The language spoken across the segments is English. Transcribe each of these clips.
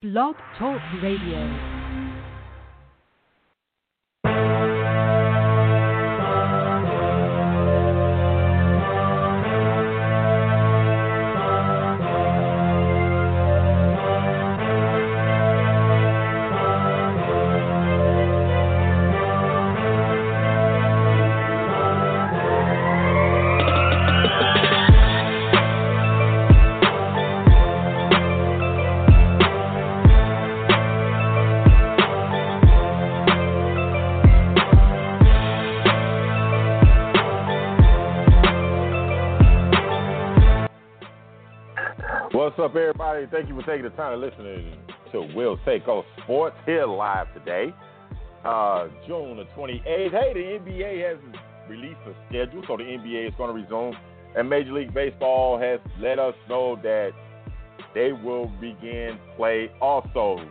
Blog Talk Radio. What's up, everybody? Thank you for taking the time to listen to Wil's Take on Sports here live today, uh, June the 28th. Hey, the NBA has released a schedule, so the NBA is going to resume. And Major League Baseball has let us know that they will begin play also.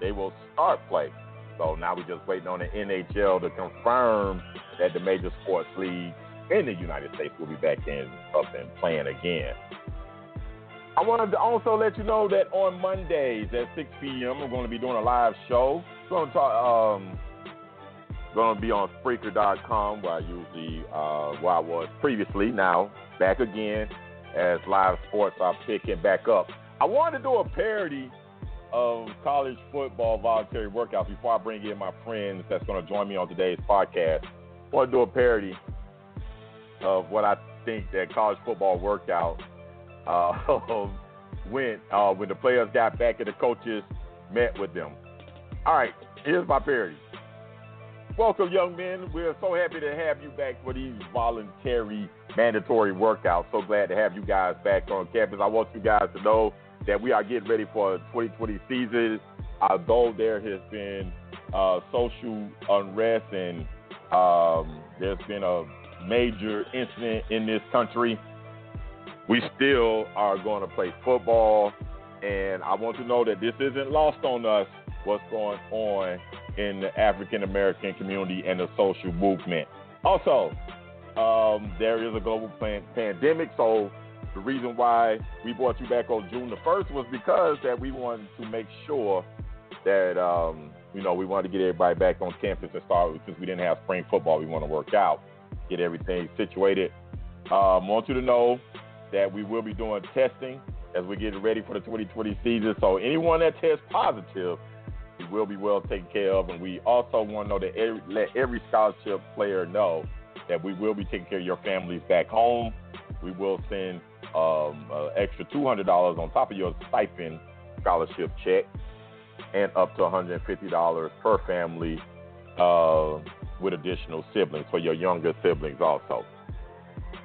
They will start play. So now we're just waiting on the NHL to confirm that the major sports leagues in the United States will be back in up and playing again. I wanted to also let you know that on Mondays at 6 p.m. we're going to be doing a live show. We're going to talk. Um, going to be on Spreaker.com where I usually uh, where I was previously. Now back again as live sports are picking back up. I wanted to do a parody of college football voluntary workouts before I bring in my friends that's going to join me on today's podcast. I want to do a parody of what I think that college football workout uh, went uh, when the players got back and the coaches met with them. All right, here's my parody. Welcome, young men. We're so happy to have you back for these voluntary mandatory workouts. So glad to have you guys back on campus. I want you guys to know that we are getting ready for a 2020 season. Although there has been uh, social unrest and um, there's been a major incident in this country, we still are going to play football. And I want to know that this isn't lost on us what's going on in the African American community and the social movement. Also, um, there is a global pandemic, so the reason why we brought you back on June the first was because that we wanted to make sure that um, you know we wanted to get everybody back on campus and start since we didn't have spring football. We want to work out, get everything situated. Um, want you to know that we will be doing testing as we get ready for the 2020 season. So anyone that tests positive, will be well taken care of. And we also want to know that every, let every scholarship player know that we will be taking care of your families back home. We will send um, an extra $200 on top of your stipend scholarship check and up to $150 per family uh, with additional siblings for your younger siblings also.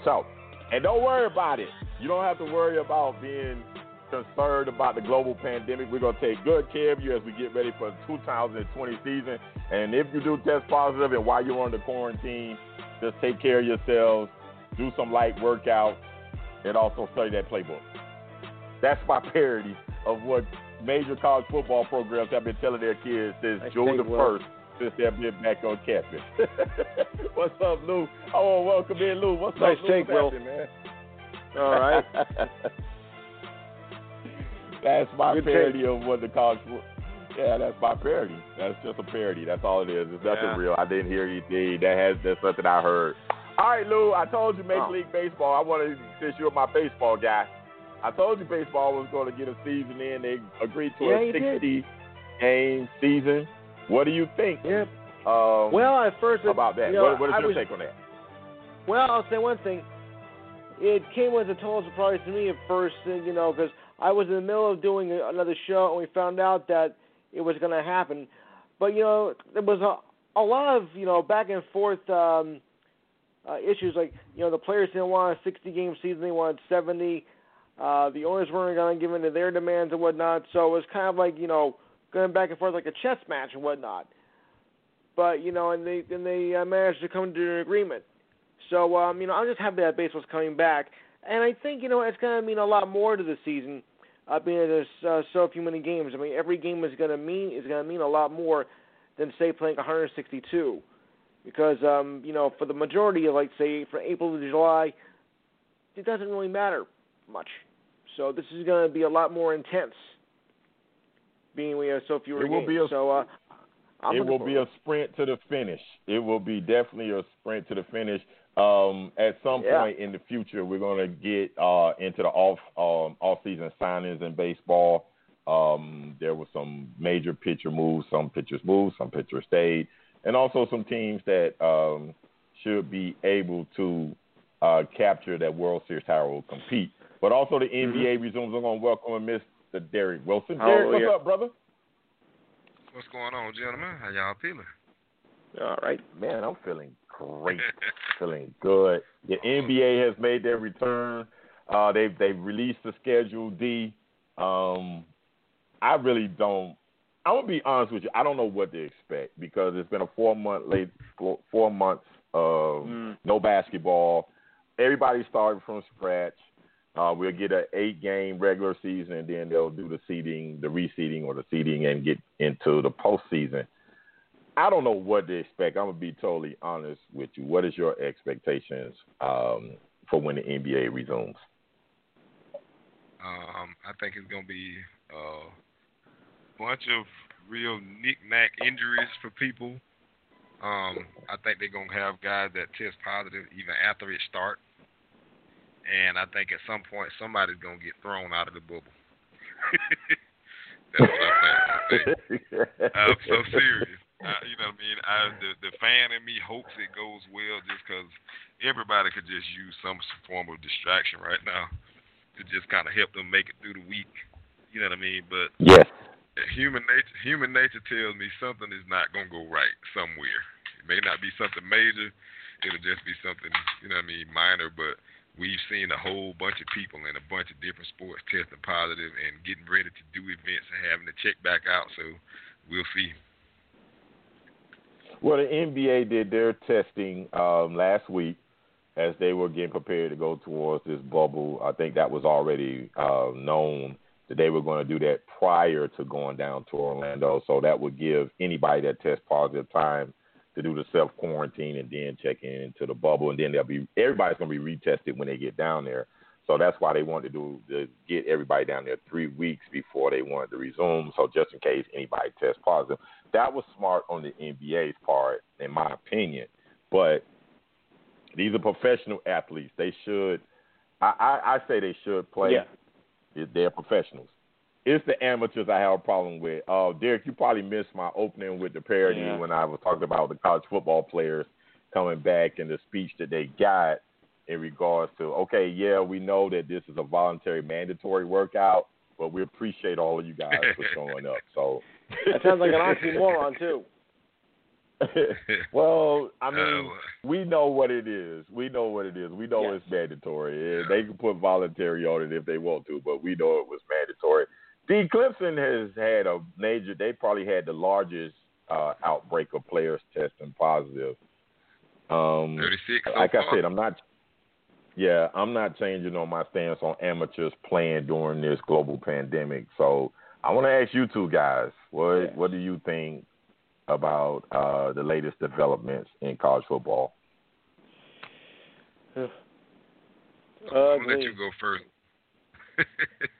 So and don't worry about it. You don't have to worry about being concerned about the global pandemic. We're going to take good care of you as we get ready for the 2020 season. And if you do test positive and while you're on the quarantine, just take care of yourselves, do some light workouts, and also study that playbook. That's my parody of what major college football programs have been telling their kids since June the 1st since they've been back on campus. What's up, Lou? Oh, welcome in, Lou. What's nice up, Lou? Take, Will. man? All right. that's my Good parody take. of what the college. Yeah, that's my parody. That's just a parody. That's all it is. It's nothing Yeah. real. I didn't hear anything. That has that's something I heard. All right, Lou. I told you Major Oh. League Baseball. I wanted since you're my baseball guy. I told you baseball was going to get a season in. They agreed to Yeah, a you did. 60 game season. What do you think? Yep. Um, Well, at first, it- about that. You know, what, what is I your was, take on that? Well, I'll say one thing. It came as a total surprise to me at first, you know, because I was in the middle of doing another show and we found out that it was going to happen. But you know, there was a, a lot of you know back and forth um, uh, issues. Like you know, the players didn't want a 60 game season; they wanted 70. Uh, the owners weren't going to give in to their demands and whatnot. So it was kind of like you know going back and forth like a chess match and whatnot. But you know, and they and they uh, managed to come to an agreement. So um, you know, I'm just happy that baseball's coming back, and I think you know it's going to mean a lot more to the season, uh, being there's uh, so few many games. I mean, every game is going to mean is going to mean a lot more than say playing 162, because um, you know for the majority of like say from April to July, it doesn't really matter much. So this is going to be a lot more intense. Being we have so few it will games. Be a, so uh, it will be a sprint to the finish. It will be definitely a sprint to the finish. Um, at some yeah. point in the future, we're going to get uh, into the off um, off season signings in baseball. Um, there were some major pitcher moves. Some pitchers moved, some pitchers stayed, and also some teams that um, should be able to uh, capture that World Series title will compete. But also the NBA mm-hmm. resumes. I'm going to welcome Mr. Derek Wilson. Oh, Derek, what's up, brother? What's going on, gentlemen? How y'all feeling? All right, man. I'm feeling great, feeling good. The NBA has made their return. Uh, they've they've released the Schedule D. Um, I really don't. I'm gonna be honest with you. I don't know what to expect because it's been a four month late four, four months of mm. no basketball. Everybody started from scratch. Uh, we'll get an eight game regular season, and then they'll do the seeding, the reseeding, or the seeding, and get into the postseason. I don't know what to expect. I'm gonna be totally honest with you. What is your expectations um, for when the NBA resumes? Um, I think it's gonna be a bunch of real knick-knack injuries for people. Um, I think they're gonna have guys that test positive even after it start, and I think at some point somebody's gonna get thrown out of the bubble. That's what I think. I I'm so serious. I, you know what I mean? I, the the fan in me hopes it goes well, just because everybody could just use some form of distraction right now to just kind of help them make it through the week. You know what I mean? But yes, human nature human nature tells me something is not gonna go right somewhere. It may not be something major. It'll just be something you know what I mean minor, but we've seen a whole bunch of people in a bunch of different sports testing positive and getting ready to do events and having to check back out. So we'll see. Well, the NBA did their testing um, last week as they were getting prepared to go towards this bubble. I think that was already uh, known that they were going to do that prior to going down to Orlando. So that would give anybody that tests positive time to do the self quarantine and then check in into the bubble, and then they'll be everybody's going to be retested when they get down there. So that's why they wanted to do to get everybody down there three weeks before they wanted to resume. So just in case anybody tests positive, that was smart on the NBA's part, in my opinion. But these are professional athletes. They should, I, I, I say they should play. Yeah. They're professionals. It's the amateurs I have a problem with. Uh, Derek, you probably missed my opening with the parody yeah. when I was talking about the college football players coming back and the speech that they got in regards to, okay, yeah, we know that this is a voluntary mandatory workout, but we appreciate all of you guys for showing up. So that sounds like an oxymoron too. well, I mean, Uh, we know what it is. We know what it is. We know Yes. it's mandatory. They can put voluntary on it if they want to, but we know it was mandatory. D. Clemson has had a major. They probably had the largest uh, outbreak of players testing positive. Um, 36. So like I said, I'm not. Yeah, I'm not changing on my stance on amateurs playing during this global pandemic. So I want to ask you two guys, what Yes. what do you think about uh, the latest developments in college football? I'm gonna let you go first.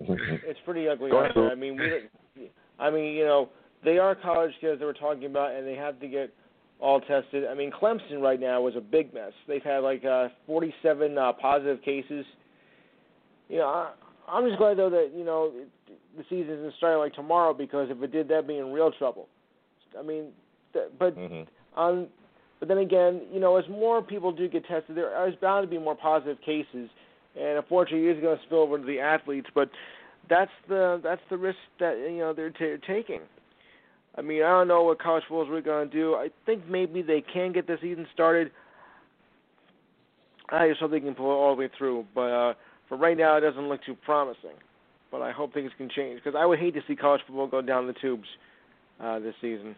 It's pretty ugly out there. I mean, we. I mean, you know, they are college kids that we're talking about, and they have to get all tested. I mean, Clemson right now is a big mess. They've had like uh, 47 uh, positive cases. You know, I, I'm just glad though that you know it, the season isn't starting like tomorrow because if it did, that'd be in real trouble. I mean, th- but hmm on, but then again, you know, as more people do get tested, there is bound to be more positive cases, and unfortunately, it is going to spill over to the athletes. But that's the that's the risk that you know they're t- taking. I mean, I don't know what college football is really going to do. I think maybe they can get the season started. I just hope they can pull it all the way through. But uh, for right now, it doesn't look too promising. But I hope things can change because I would hate to see college football go down the tubes uh, this season.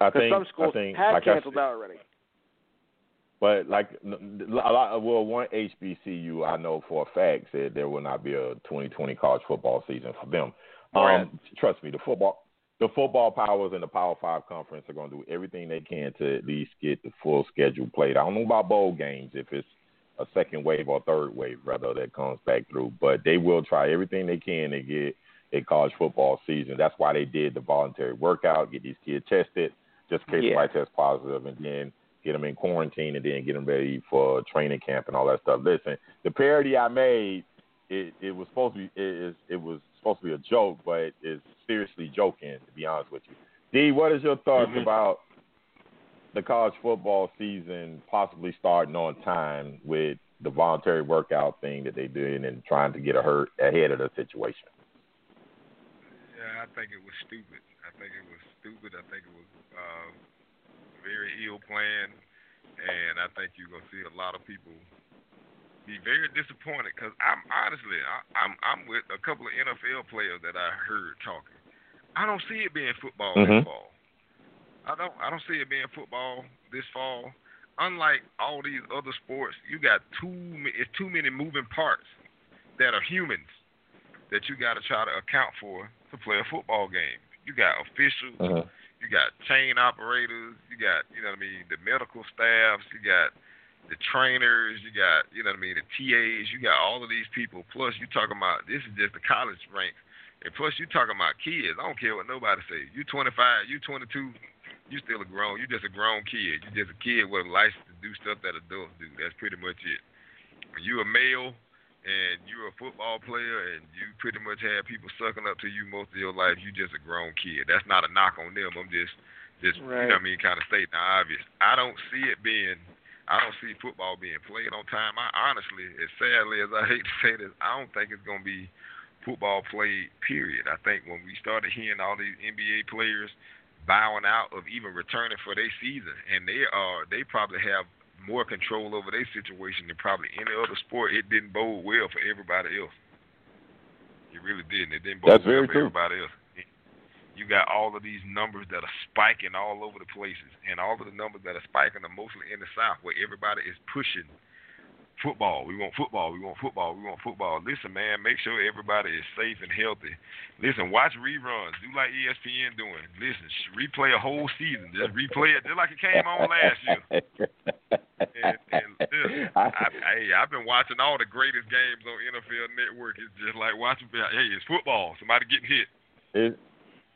I Because think some schools I think have like canceled said- out already. But like a lot, of well, one HBCU I know for a fact said there will not be a 2020 college football season for them. Right. Um, trust me, the football, the football powers and the Power Five conference are going to do everything they can to at least get the full schedule played. I don't know about bowl games if it's a second wave or third wave rather that comes back through, but they will try everything they can to get a college football season. That's why they did the voluntary workout, get these kids tested, just in case Yeah. somebody tests positive, and then get them in quarantine, and then get them ready for training camp and all that stuff. Listen, the parody I made, it, it was supposed to be it, is- it was supposed to be a joke, but it's seriously joking to be honest with you. D, what is your thoughts Mhm. about the college football season possibly starting on time with the voluntary workout thing that they're doing and trying to get a hurt ahead of the situation? Yeah, I think it was stupid. I think it was stupid. I think it was uh, very ill planned, and I think you're gonna see a lot of people be very disappointed. Because I'm honestly, I, I'm I'm with a couple of NFL players that I heard talking. I don't see it being football Mhm. this fall. I don't. I don't see it being football this fall. Unlike all these other sports, you got too it's too many moving parts that are humans that you got to try to account for to play a football game. You got officials, Uh-huh. You got chain operators, you got you know what I mean, the medical staffs, you got the trainers, you got you know what I mean, the TAs, you got all of these people. Plus, you talking about this is just the college ranks, and plus you talking about kids. I don't care what nobody say. You 25, you 22, you still a grown. You just a grown kid. You just a kid with a license to do stuff that adults do. That's pretty much it. When you a male and you're a football player and you pretty much have people sucking up to you most of your life, you just a grown kid. That's not a knock on them. I'm just just you know what I mean, kind of stating the obvious. I don't see it being I don't see football being played on time. I honestly, as sadly as I hate to say this, I don't think it's gonna be football played, period. I think when we started hearing all these NBA players bowing out of even returning for their season, and they are they probably have more control over their situation than probably any other sport. It didn't bode well for everybody else. It really didn't. It didn't bode That's well for true. everybody else. You got all of these numbers that are spiking all over the places, and all of the numbers that are spiking are mostly in the South, where everybody is pushing football. We want football. We want football. We want football. Listen, man, make sure everybody is safe and healthy. Listen, watch reruns. Do like ESPN doing. Listen, replay a whole season. Just replay it just like it came on last year. And, and listen, I, hey, I've been watching all the greatest games on NFL Network. It's just like watching. Hey, it's football. Somebody getting hit. It-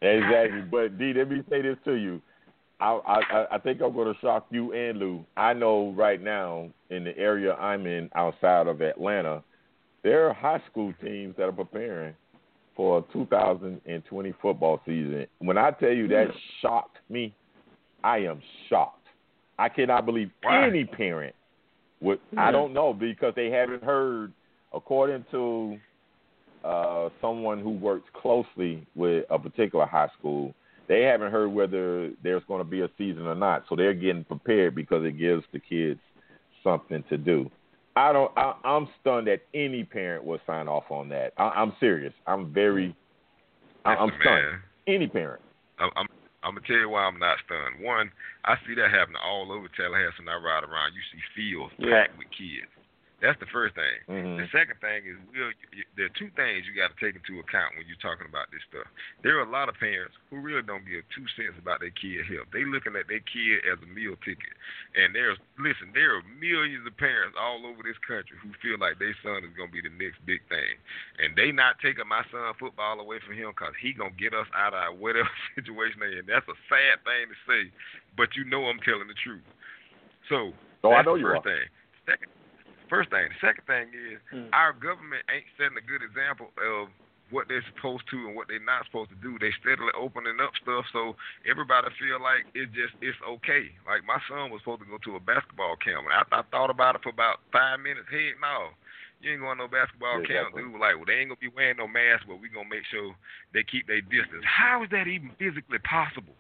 exactly. But D, let me say this to you. I, I I think I'm going to shock you and Lou. I know right now in the area I'm in outside of Atlanta, there are high school teams that are preparing for a 2020 football season. When I tell you that shocked me, I am shocked. I cannot believe any parent would. I don't know because they haven't heard, according to uh, someone who works closely with a particular high school, they haven't heard whether there's going to be a season or not. So they're getting prepared because it gives the kids something to do. I don't. I, I'm stunned that any parent would sign off on that. I, I'm serious. I'm very. I, I'm Listen, stunned. man. Any parent. I'm, I'm I'm gonna tell you why I'm not stunned. One, I see that happening all over Tallahassee when I ride around. You see fields Yeah. packed with kids. That's the first thing. hmm The second thing is, Will, there are two things you got to take into account when you're talking about this stuff. There are a lot of parents who really don't give two cents about their kid health. They looking at their kid as a meal ticket. And there's, listen, there are millions of parents all over this country who feel like their son is gonna be the next big thing, and they not taking my son football away from him because he gonna get us out of whatever situation they in. That's a sad thing to say, but you know I'm telling the truth. So Oh, I that's know the you first are. thing. Second, first thing. The second thing is Mm. our government ain't setting a good example of what they're supposed to and what they're not supposed to do. They steadily opening up stuff so everybody feel like it's just it's okay. Like my son was supposed to go to a basketball camp, and after I thought about it for about five minutes, heck no. You ain't going to no basketball camp, Exactly. dude. Like, well, they ain't gonna be wearing no mask, but we gonna make sure they keep their distance. How is that even physically possible?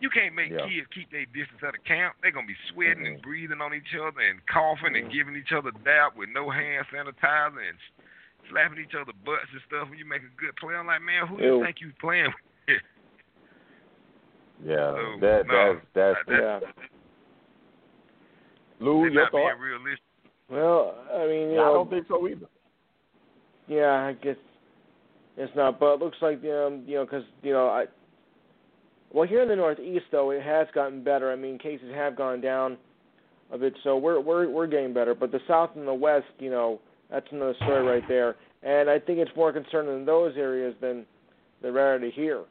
You can't make Yeah. kids keep their distance at a camp. They're gonna be sweating and Mhm. breathing on each other and coughing and Mhm. giving each other dap with no hand sanitizer and slapping each other butts and stuff when you make a good play. I'm like, man, who do you Ew. think you playing with? Yeah. So, that no, that's that's that- Yeah. Lou. They're Your not being thought? realistic. Well, I mean, you Yeah, I don't think so either. Yeah, I guess it's not. But it looks like um, you know, because you know, I. Well, here in the Northeast, though, it has gotten better. I mean, cases have gone down a bit, so we're we're we're getting better. But the South and the West, you know, that's another story right there. and I think it's more concerning in those areas than the rarity here.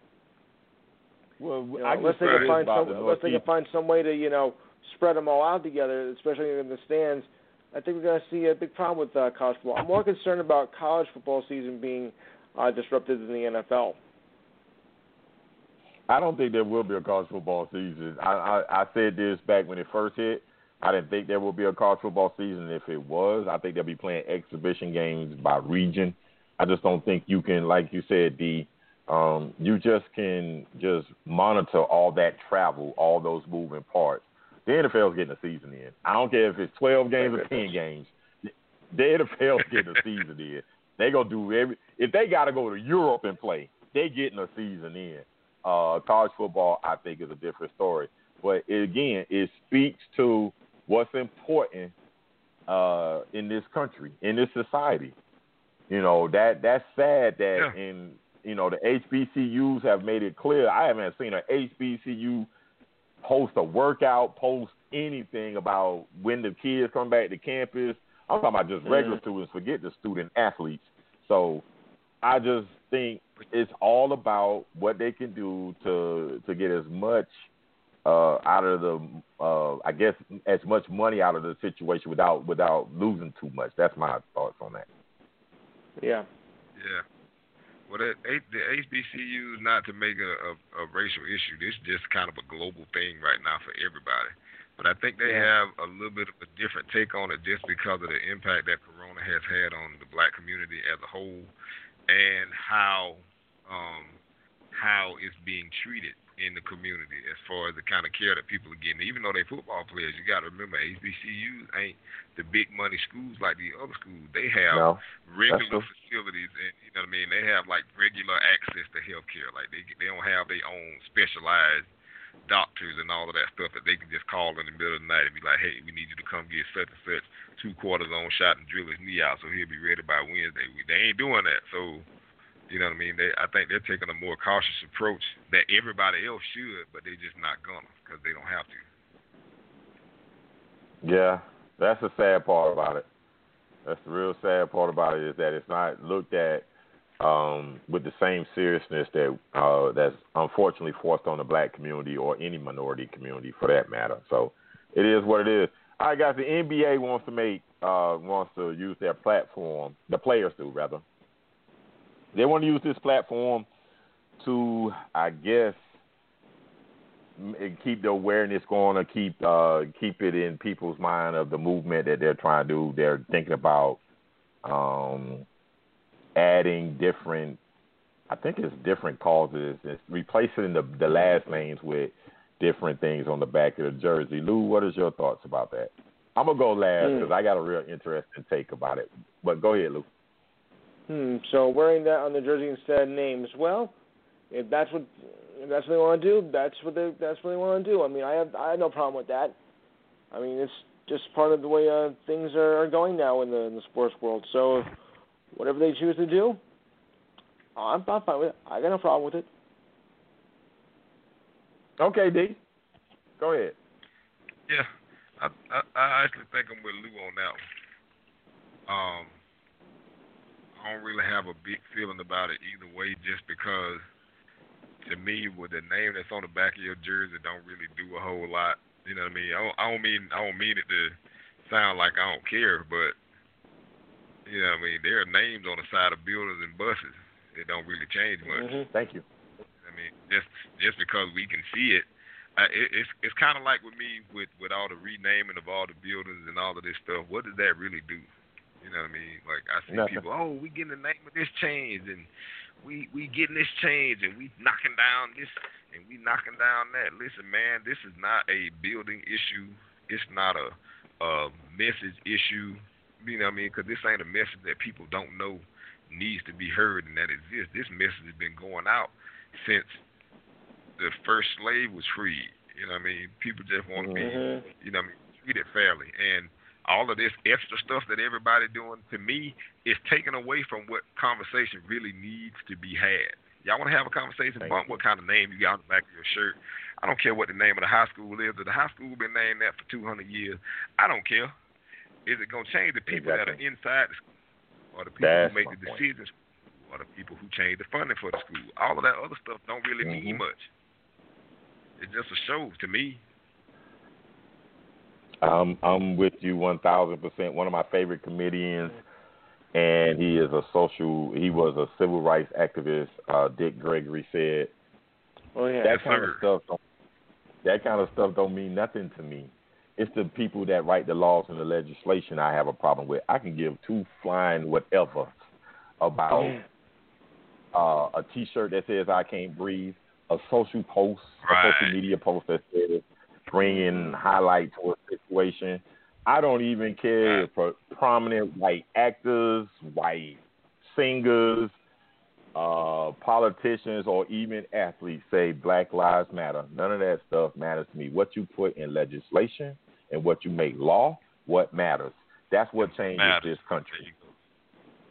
Well, You know, I unless they can find some, the unless they can find some way to you know spread them all out together, especially in the stands. I think we're going to see a big problem with uh, college football. I'm more concerned about college football season being uh, disrupted than the NFL. I don't think there will be a college football season. I, I I said this back when it first hit. I didn't think there would be a college football season. If it was, I think they'll be playing exhibition games by region. I just don't think you can, like you said, D. Um, you just can just monitor all that travel, all those moving parts. The NFL's getting a season in. I don't care if it's 12 games or 10 games. The NFL's getting a season in. They gonna do every. If they got to go to Europe and play, they getting a season in. Uh, college football, I think, is a different story. But it, again, it speaks to what's important uh, in this country, in this society. You know that that's sad that Yeah. in you know the HBCUs have made it clear. I haven't seen an HBCU post a workout, post anything about when the kids come back to campus. I'm talking about just regular students. Forget the student athletes. So I just think it's all about what they can do to to get as much uh, out of the, uh, I guess, as much money out of the situation without without losing too much. That's my thoughts on that. Yeah. Yeah. Well, that, the HBCU is not to make a, a, a racial issue. This is just kind of a global thing right now for everybody. But I think they Yeah. have a little bit of a different take on it just because of the impact that Corona has had on the black community as a whole, and how um, how it's being treated in the community as far as the kind of care that people are getting. Even though they're football players, you got to remember HBCUs ain't the big money schools like the other schools. They have No, regular facilities, and you know what I mean. They have like regular access to health care. Like they they don't have their own specialized doctors and all of that stuff that they can just call in the middle of the night and be like, hey, we need you to come get such and such two cortisone shot and drill his knee out so he'll be ready by Wednesday. They ain't doing that, so. You know what I mean? They, I think they're taking a more cautious approach that everybody else should, but they're just not gonna because they don't have to. Yeah, that's the sad part about it. That's the real sad part about it is that it's not looked at um, with the same seriousness that uh, that's unfortunately forced on the black community or any minority community for that matter. So it is what it is. All right, guys. The NBA wants to make uh, wants to use their platform. The players do rather. They want to use this platform to, I guess, keep the awareness going or keep uh keep it in people's mind of the movement that they're trying to do. They're thinking about um adding different I think it's different causes. It's replacing the the last names with different things on the back of the jersey. Lou, what is your thoughts about that? I'm gonna go last Hmm. because I got a real interesting take about it. But go ahead, Lou. Hmm. So wearing that on the jersey instead of names. Well, if that's what if that's what they want to do, that's what they that's what they want to do. I mean, I have I have no problem with that. I mean, it's just part of the way uh, things are, are going now in the in the sports world. So, whatever they choose to do, I'm I'm fine with it. I got no problem with it. Okay, D. Go ahead. Yeah, I, I I actually think I'm with Lou on that one. Um, I don't really have a big feeling about it either way, just because to me, with the name that's on the back of your jersey, don't really do a whole lot. You know what I mean? I don't, I don't mean I don't mean it to sound like I don't care, but you know what I mean. There are names on the side of buildings and buses. It don't really change much. Mhm. Thank you. I mean, just just because we can see it, uh, it it's it's kind of like with me with with all the renaming of all the buildings and all of this stuff. What does that really do? You know what I mean? Like I see Nothing. people, oh, we getting the name of this change and we we getting this change and we knocking down this and we knocking down that. Listen, man, this is not a building issue. It's not a a message issue. You know what I mean? Because this ain't a message that people don't know needs to be heard and that exists. This message has been going out since the first slave was freed. You know what I mean? People just want to be, Mhm. you know what I mean, treated fairly. And all of this extra stuff that everybody doing, to me, is taken away from what conversation really needs to be had. Y'all want to have a conversation? Bump what kind of name you got on the back of your shirt. I don't care what the name of the high school is. If the high school been named that for 200 years, I don't care. Is it going to change the people that are inside the school? are the people That's who make my the point. decisions, are the people who change the funding for the school. All of that other stuff don't really mean Mhm. much. It's just a show to me. I'm I'm with you one thousand percent. One of my favorite comedians, and he is a social. He was a civil rights activist. Uh, Dick Gregory said Oh yeah. that kind sir. of stuff. Don't, that kind of stuff don't mean nothing to me. It's the people that write the laws and the legislation I have a problem with. I can give two flying whatever about uh, a T-shirt that says "I can't breathe," a social post, a social media post that says bringing highlight to a situation. I don't even care if pro- prominent white actors, white singers, uh, politicians, or even athletes say Black Lives Matter. None of that stuff matters to me. What you put in legislation and what you make law, what matters. That's what changes Matters. this country.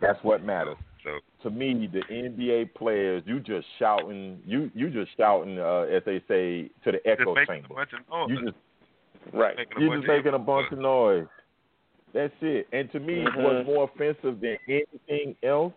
That's what matters So to me, the NBA players, you just shouting, you you just shouting, uh, as they say, to the just echo a chamber. bunch of noise. You just Right. you bunch just making a bunch of noise. That's it. And to me, Mhm. what's more offensive than anything else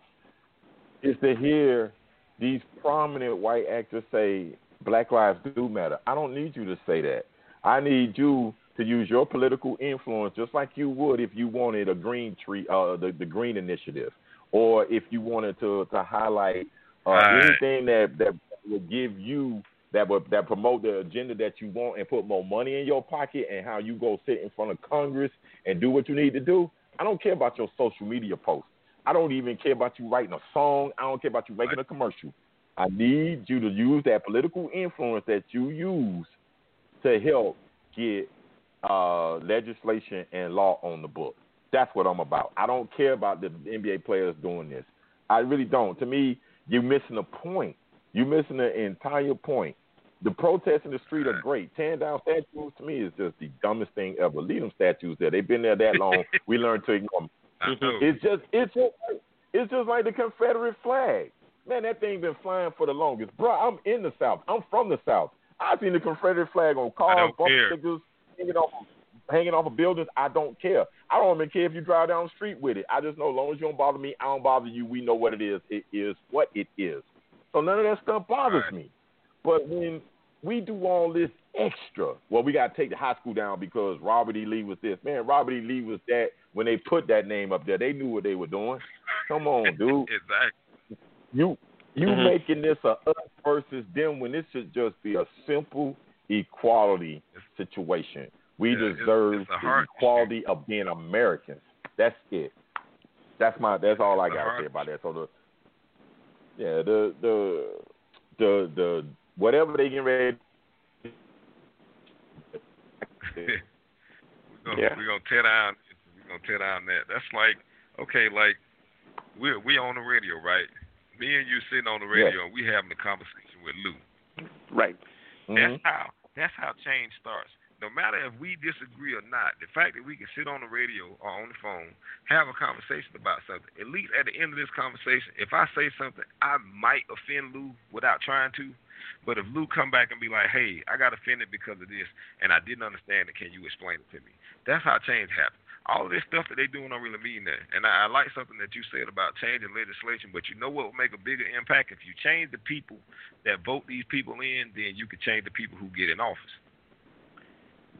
is to hear these prominent white actors say Black lives do matter. I don't need you to say that. I need you to use your political influence just like you would if you wanted a green tree, uh, the the green initiative, or if you wanted to to highlight uh, Right. anything that that would give you that would that promote the agenda that you want and put more money in your pocket and how you go sit in front of Congress and do what you need to do. I don't care about your social media posts. I don't even care about you writing a song. I don't care about you making a commercial. I need you to use that political influence that you use to help get uh, legislation and law on the book. That's what I'm about. I don't care about the NBA players doing this. I really don't. To me, you're missing a point. You're missing the entire point. The protests in the street are great. Tearing down statues to me is just the dumbest thing ever. Leave them statues there. They've been there that long. we learned to ignore them. I mm-hmm. know. It's just it's just like, it's just like the Confederate flag. Man, that thing been flying for the longest. Bro, I'm in the South. I'm from the South. I've seen the Confederate flag on cars, bumper stickers, hanging off hanging off of buildings. I don't care. I don't even care if you drive down the street with it. I just know as long as you don't bother me, I don't bother you. We know what it is. It is what it is. So none of that stuff bothers Right. me. But when we do all this extra, well, we got to take the high school down because Robert E. Lee was this. Man, Robert E. Lee was that. When they put that name up there, they knew what they were doing. Come on, dude. exactly. You you Mhm. making this a us versus them when this should just be a simple equality situation. We Yeah, deserve it's a the equality of being Americans. That's it. That's my that's all I It's gotta hard say about that. So the yeah, the the the the whatever they get ready we're gonna Yeah. we're gonna tear down we're gonna tear down that. That's like okay, like we're we on the radio, right? Me and you sitting on the Yeah. radio and we having a conversation with Lou. Right. Mhm. That's how that's how change starts. No matter if we disagree or not, the fact that we can sit on the radio or on the phone, have a conversation about something, at least at the end of this conversation, if I say something, I might offend Lou without trying to. But if Lou come back and be like, hey, I got offended because of this and I didn't understand it, can you explain it to me? That's how change happens. All of this stuff that they doing don't really mean that. And I, I like something that you said about changing legislation, but you know what will make a bigger impact? If you change the people that vote these people in, then you can change the people who get in office.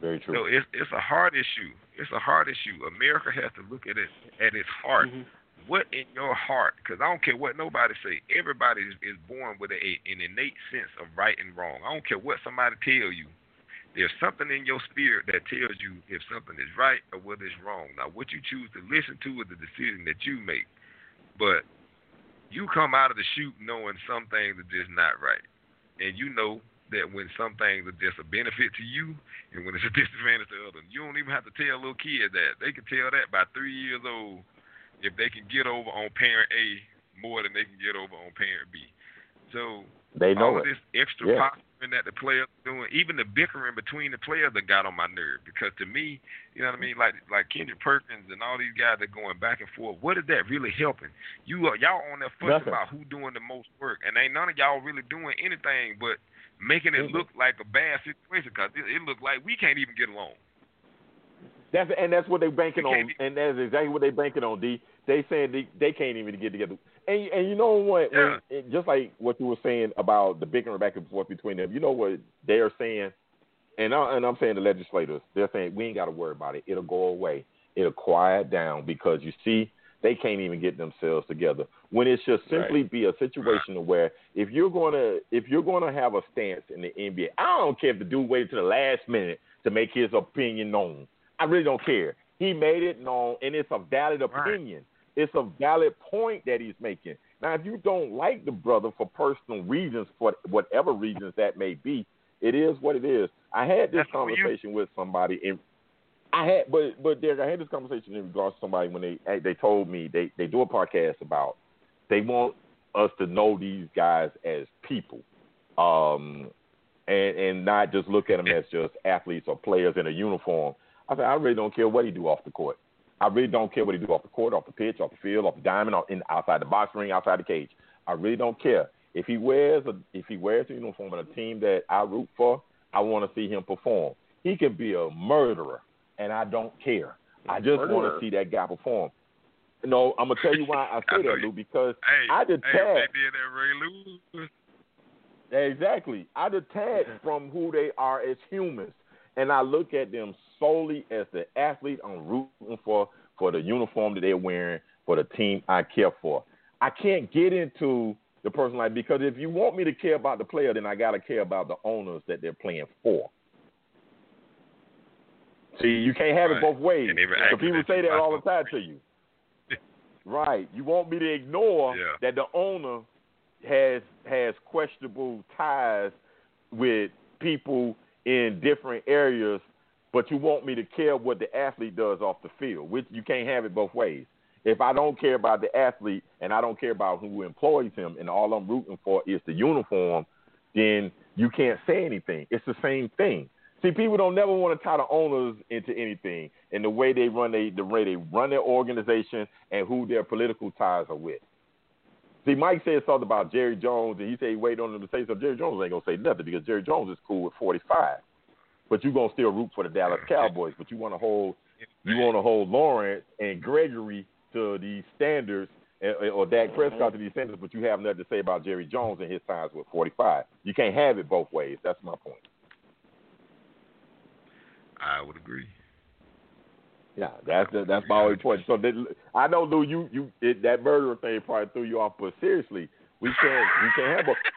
Very true. So it's it's a hard issue. It's a hard issue. America has to look at it at its heart. Mhm. What in your heart? Because I don't care what nobody say. Everybody is, is born with a, an innate sense of right and wrong. I don't care what somebody tell you. There's something in your spirit that tells you if something is right or whether it's wrong. Now, what you choose to listen to is the decision that you make. But you come out of the shoot knowing some things are just not right, and you know that when some things are just a benefit to you and when it's a disadvantage to others. You don't even have to tell little kid that. They can tell that by three years old if they can get over on parent A more than they can get over on parent B. So they know all it. this extra Yeah. posturing that the players are doing, even the bickering between the players that got on my nerve. Because to me, you know what I mean, like like Kendrick Perkins and all these guys that going back and forth. What is that really helping? You are y'all on that fussing Nothing. about who doing the most work, and ain't none of y'all really doing anything but making it Mhm. look like a bad situation. Because it, it look like we can't even get along. That's and that's what they're banking We on, and that's exactly what they're banking on. D they saying they, they can't even get together. And and you know what? Yeah. When, just like what you were saying about the bickering back and forth between them. You know what they're saying, and I, and I'm saying the legislators. They're saying we ain't got to worry about it. It'll go away. It'll quiet down because you see they can't even get themselves together. When it should simply be a situation where if you're gonna if you're gonna have a stance in the NBA, I don't care if the dude waited to the last minute to make his opinion known. I really don't care. He made it known, and it's a valid Right. opinion. It's a valid point that he's making. Now, if you don't like the brother for personal reasons, for whatever reasons that may be, it is what it is. I had this That's you- conversation with somebody, and I had, but but Derek, I had this conversation in regards to somebody when they they told me they they do a podcast about they want us to know these guys as people, um, and and not just look at them as just athletes or players in a uniform. I said I really don't care what he do off the court. I really don't care what he do off the court, off the pitch, off the field, off the diamond, or in outside the box ring, outside the cage. I really don't care if he wears a if he wears a uniform of a team that I root for. I want to see him perform. He can be a murderer, and I don't care. I just want to see that guy perform. No, I'm gonna tell you why I say that, Lou, because Hey, I hey, detach. if they did that Ray Lewis. Exactly. I detach from who they are as humans, and I look at them solely as the athlete I'm rooting for, for the uniform that they're wearing, for the team I care for. I can't get into the person like because if you want me to care about the player, then I got to care about the owners that they're playing for. See, you can't have it both ways. So people say that all the time to you. Right. You want me to ignore Yeah. that the owner has has questionable ties with people in different areas, but you want me to care what the athlete does off the field. Which you can't have it both ways. If I don't care about the athlete and I don't care about who employs him, and all I'm rooting for is the uniform, then you can't say anything. It's the same thing. See, people don't never want to tie the owners into anything, and the way they run they the way they run their organization and who their political ties are with. See, Mike said something about Jerry Jones, and he said he waited on him to say something. Jerry Jones ain't gonna say nothing because Jerry Jones is cool with 45, but you're gonna still root for the Dallas Cowboys. But you want to hold you want to hold Lawrence and Gregory to these standards, or Dak Prescott to these standards, but you have nothing to say about Jerry Jones and his ties with 45. You can't have it both ways. That's my point. I would agree. Yeah, that's the, that's my only point. So that, I know, Lou, you you it, that murderer thing probably threw you off, but seriously, we can't we can't have both.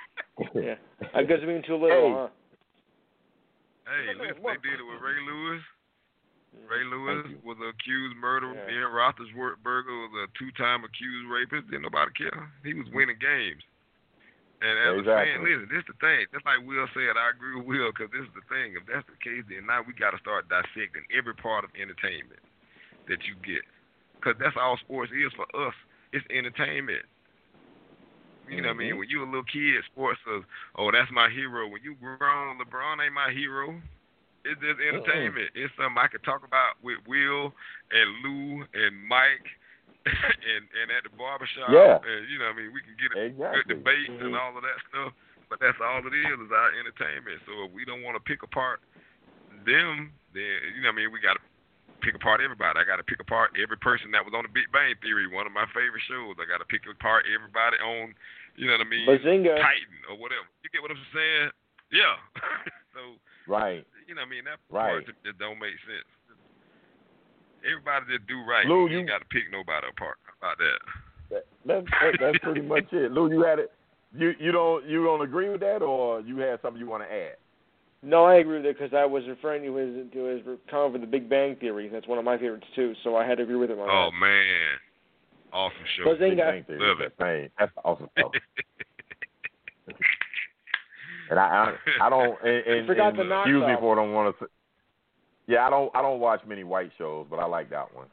Yeah. I guess being too little, uh, Hey. huh? Hey, listen, they did it with Ray Lewis. Ray Lewis was an accused murderer. Yeah. Ben Roethlisberger was a two-time accused rapist. Didn't nobody care. He was winning games. And as a fan, Exactly. listen, this is the thing. Just like Will said, I agree with Will because this is the thing. If that's the case, then now we got to start dissecting every part of entertainment that you get, because that's all sports is for us. It's entertainment. You know what I mean? Mhm. When you a little kid, sports is, oh, that's my hero. When you grown, LeBron ain't my hero. It's just entertainment. It's something I could talk about with Will and Lou and Mike and and at the barbershop. Yeah. And you know what I mean? We can get a good debate and Mhm. all of that stuff. But that's all it is, is our entertainment. So if we don't want to pick apart them, then you know what I mean, we gotta pick apart everybody. I gotta pick apart every person that was on the Big Bang Theory, one of my favorite shows. I gotta pick apart everybody on you know what I mean, Bazinga. Titan or whatever. You get what I'm saying? Yeah. so Right. you know what I mean? That Right. part just, just don't make sense. Everybody just do right. Lou, you you- got to pick nobody apart. About that? That, that's that, that's pretty much it. Lou, you had it. You you don't you don't agree with that, or you had something you want to add? No, I agree with it because I was referring to his to his comment for the Big Bang Theory. That's one of my favorites too. So I had to agree with him on Oh that. man, awesome show. Bazinga. Big Bang Theory, Love that thing. That's awesome stuff. And I I, I don't and, and, forgot and the knocks excuse me off. for don't want to. Yeah, I don't I don't watch many white shows, but I like that one.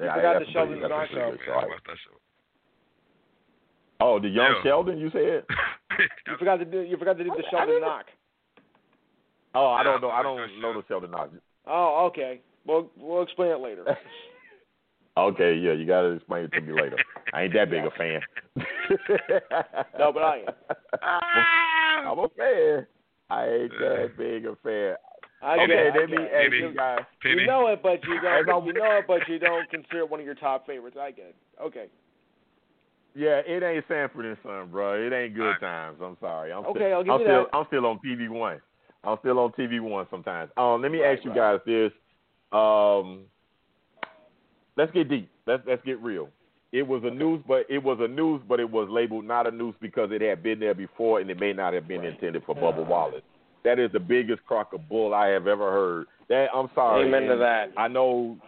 You Yeah, forgot that's the a Sheldon pretty- that's a knocks pretty off. good Man. I watched that show. Oh, the young Yeah. Sheldon, you said? You forgot to do you forgot to do the I Sheldon didn't- knock. Oh, I don't know. I I don't that know show. the Sheldon knock. Oh, okay. Well, we'll explain it later. Okay, yeah, you gotta explain it to me later. I ain't that big a fan. No, but I am. I'm a fan. I ain't that big a fan. I Okay, get it, I let me get ask Penny. you guys. Penny. You know it, but you don't. I'm- You know it, but you don't consider it one of your top favorites. I get it. Okay. Yeah, it ain't Sanford and Son, bro. It ain't good Alright. times. I'm sorry. I'm Okay, still, I'll give I'm you still, that. I'm still on TV One. I'm still on TV One sometimes. Um, let me Right, ask you right. guys this. Um, let's get deep. Let's let's get real. It was a news, but it was a news, but it was labeled not a news because it had been there before, and it may not have been intended for Bubba Wallace. That is the biggest crock of bull I have ever heard. That I'm sorry. Amen to that. I know,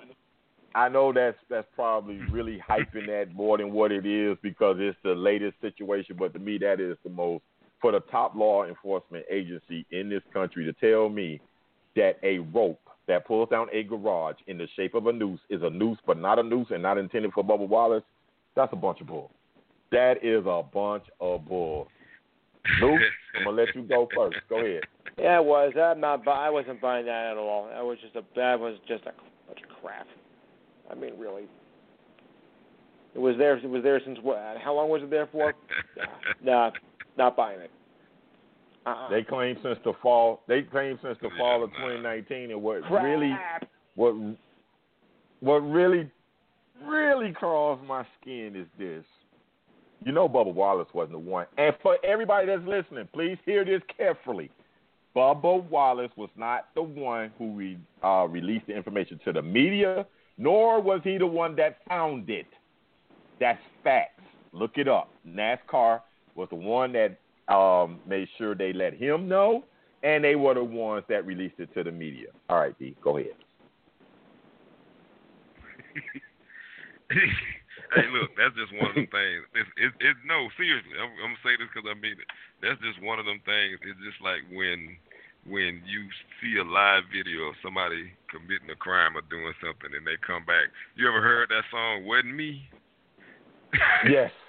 I know that's that's probably really hyping that more than what it is because it's the latest situation. But to me, that is the most for the top law enforcement agency in this country to tell me that a rope that pulls down a garage in the shape of a noose is a noose, but not a noose and not intended for Bubba Wallace. That's a bunch of bull. That is a bunch of bull. Luke, I'm gonna let you go first. Go ahead. Yeah, it was. I'm not. I wasn't buying that at all. That was just a. That was just a bunch of crap. I mean, really. It was there. It was there since what? How long was it there for? Nah, not buying it. Uh-uh. They claim since the fall. They claim since the fall of 2019, and what crap. really, what, what really, really crawls my skin is this. You know, Bubba Wallace wasn't the one. And for everybody that's listening, please hear this carefully. Bubba Wallace was not the one who re, uh, released the information to the media, nor was he the one that found it. That's facts. Look it up. NASCAR was the one that um, made sure they let him know, and they were the ones that released it to the media. All right, D, go ahead. hey, look, that's just one of them things. It's, it, it, no, seriously, I'm, I'm gonna say this because I mean it. That's just one of them things. It's just like when when you see a live video of somebody committing a crime or doing something, and they come back. You ever heard that song? Wasn't me. Yes.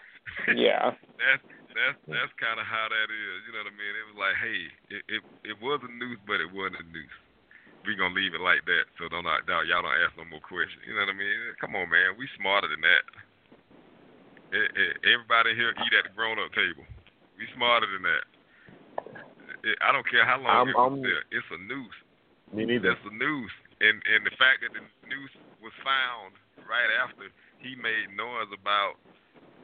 Yeah. that's that's that's kind of how that is. You know what I mean? It was like, hey, it it, it was a noose, but it wasn't a noose. We gonna leave it like that, so don't not doubt y'all don't ask no more questions. You know what I mean? Come on, man, we smarter than that. Eh, eh, everybody here eat at the grown-up table. We smarter than that. Eh, I don't care how long I'm- it was I'm- there. It's a noose. Me neither. That's the news, and and the fact that the news was found right after he made noise about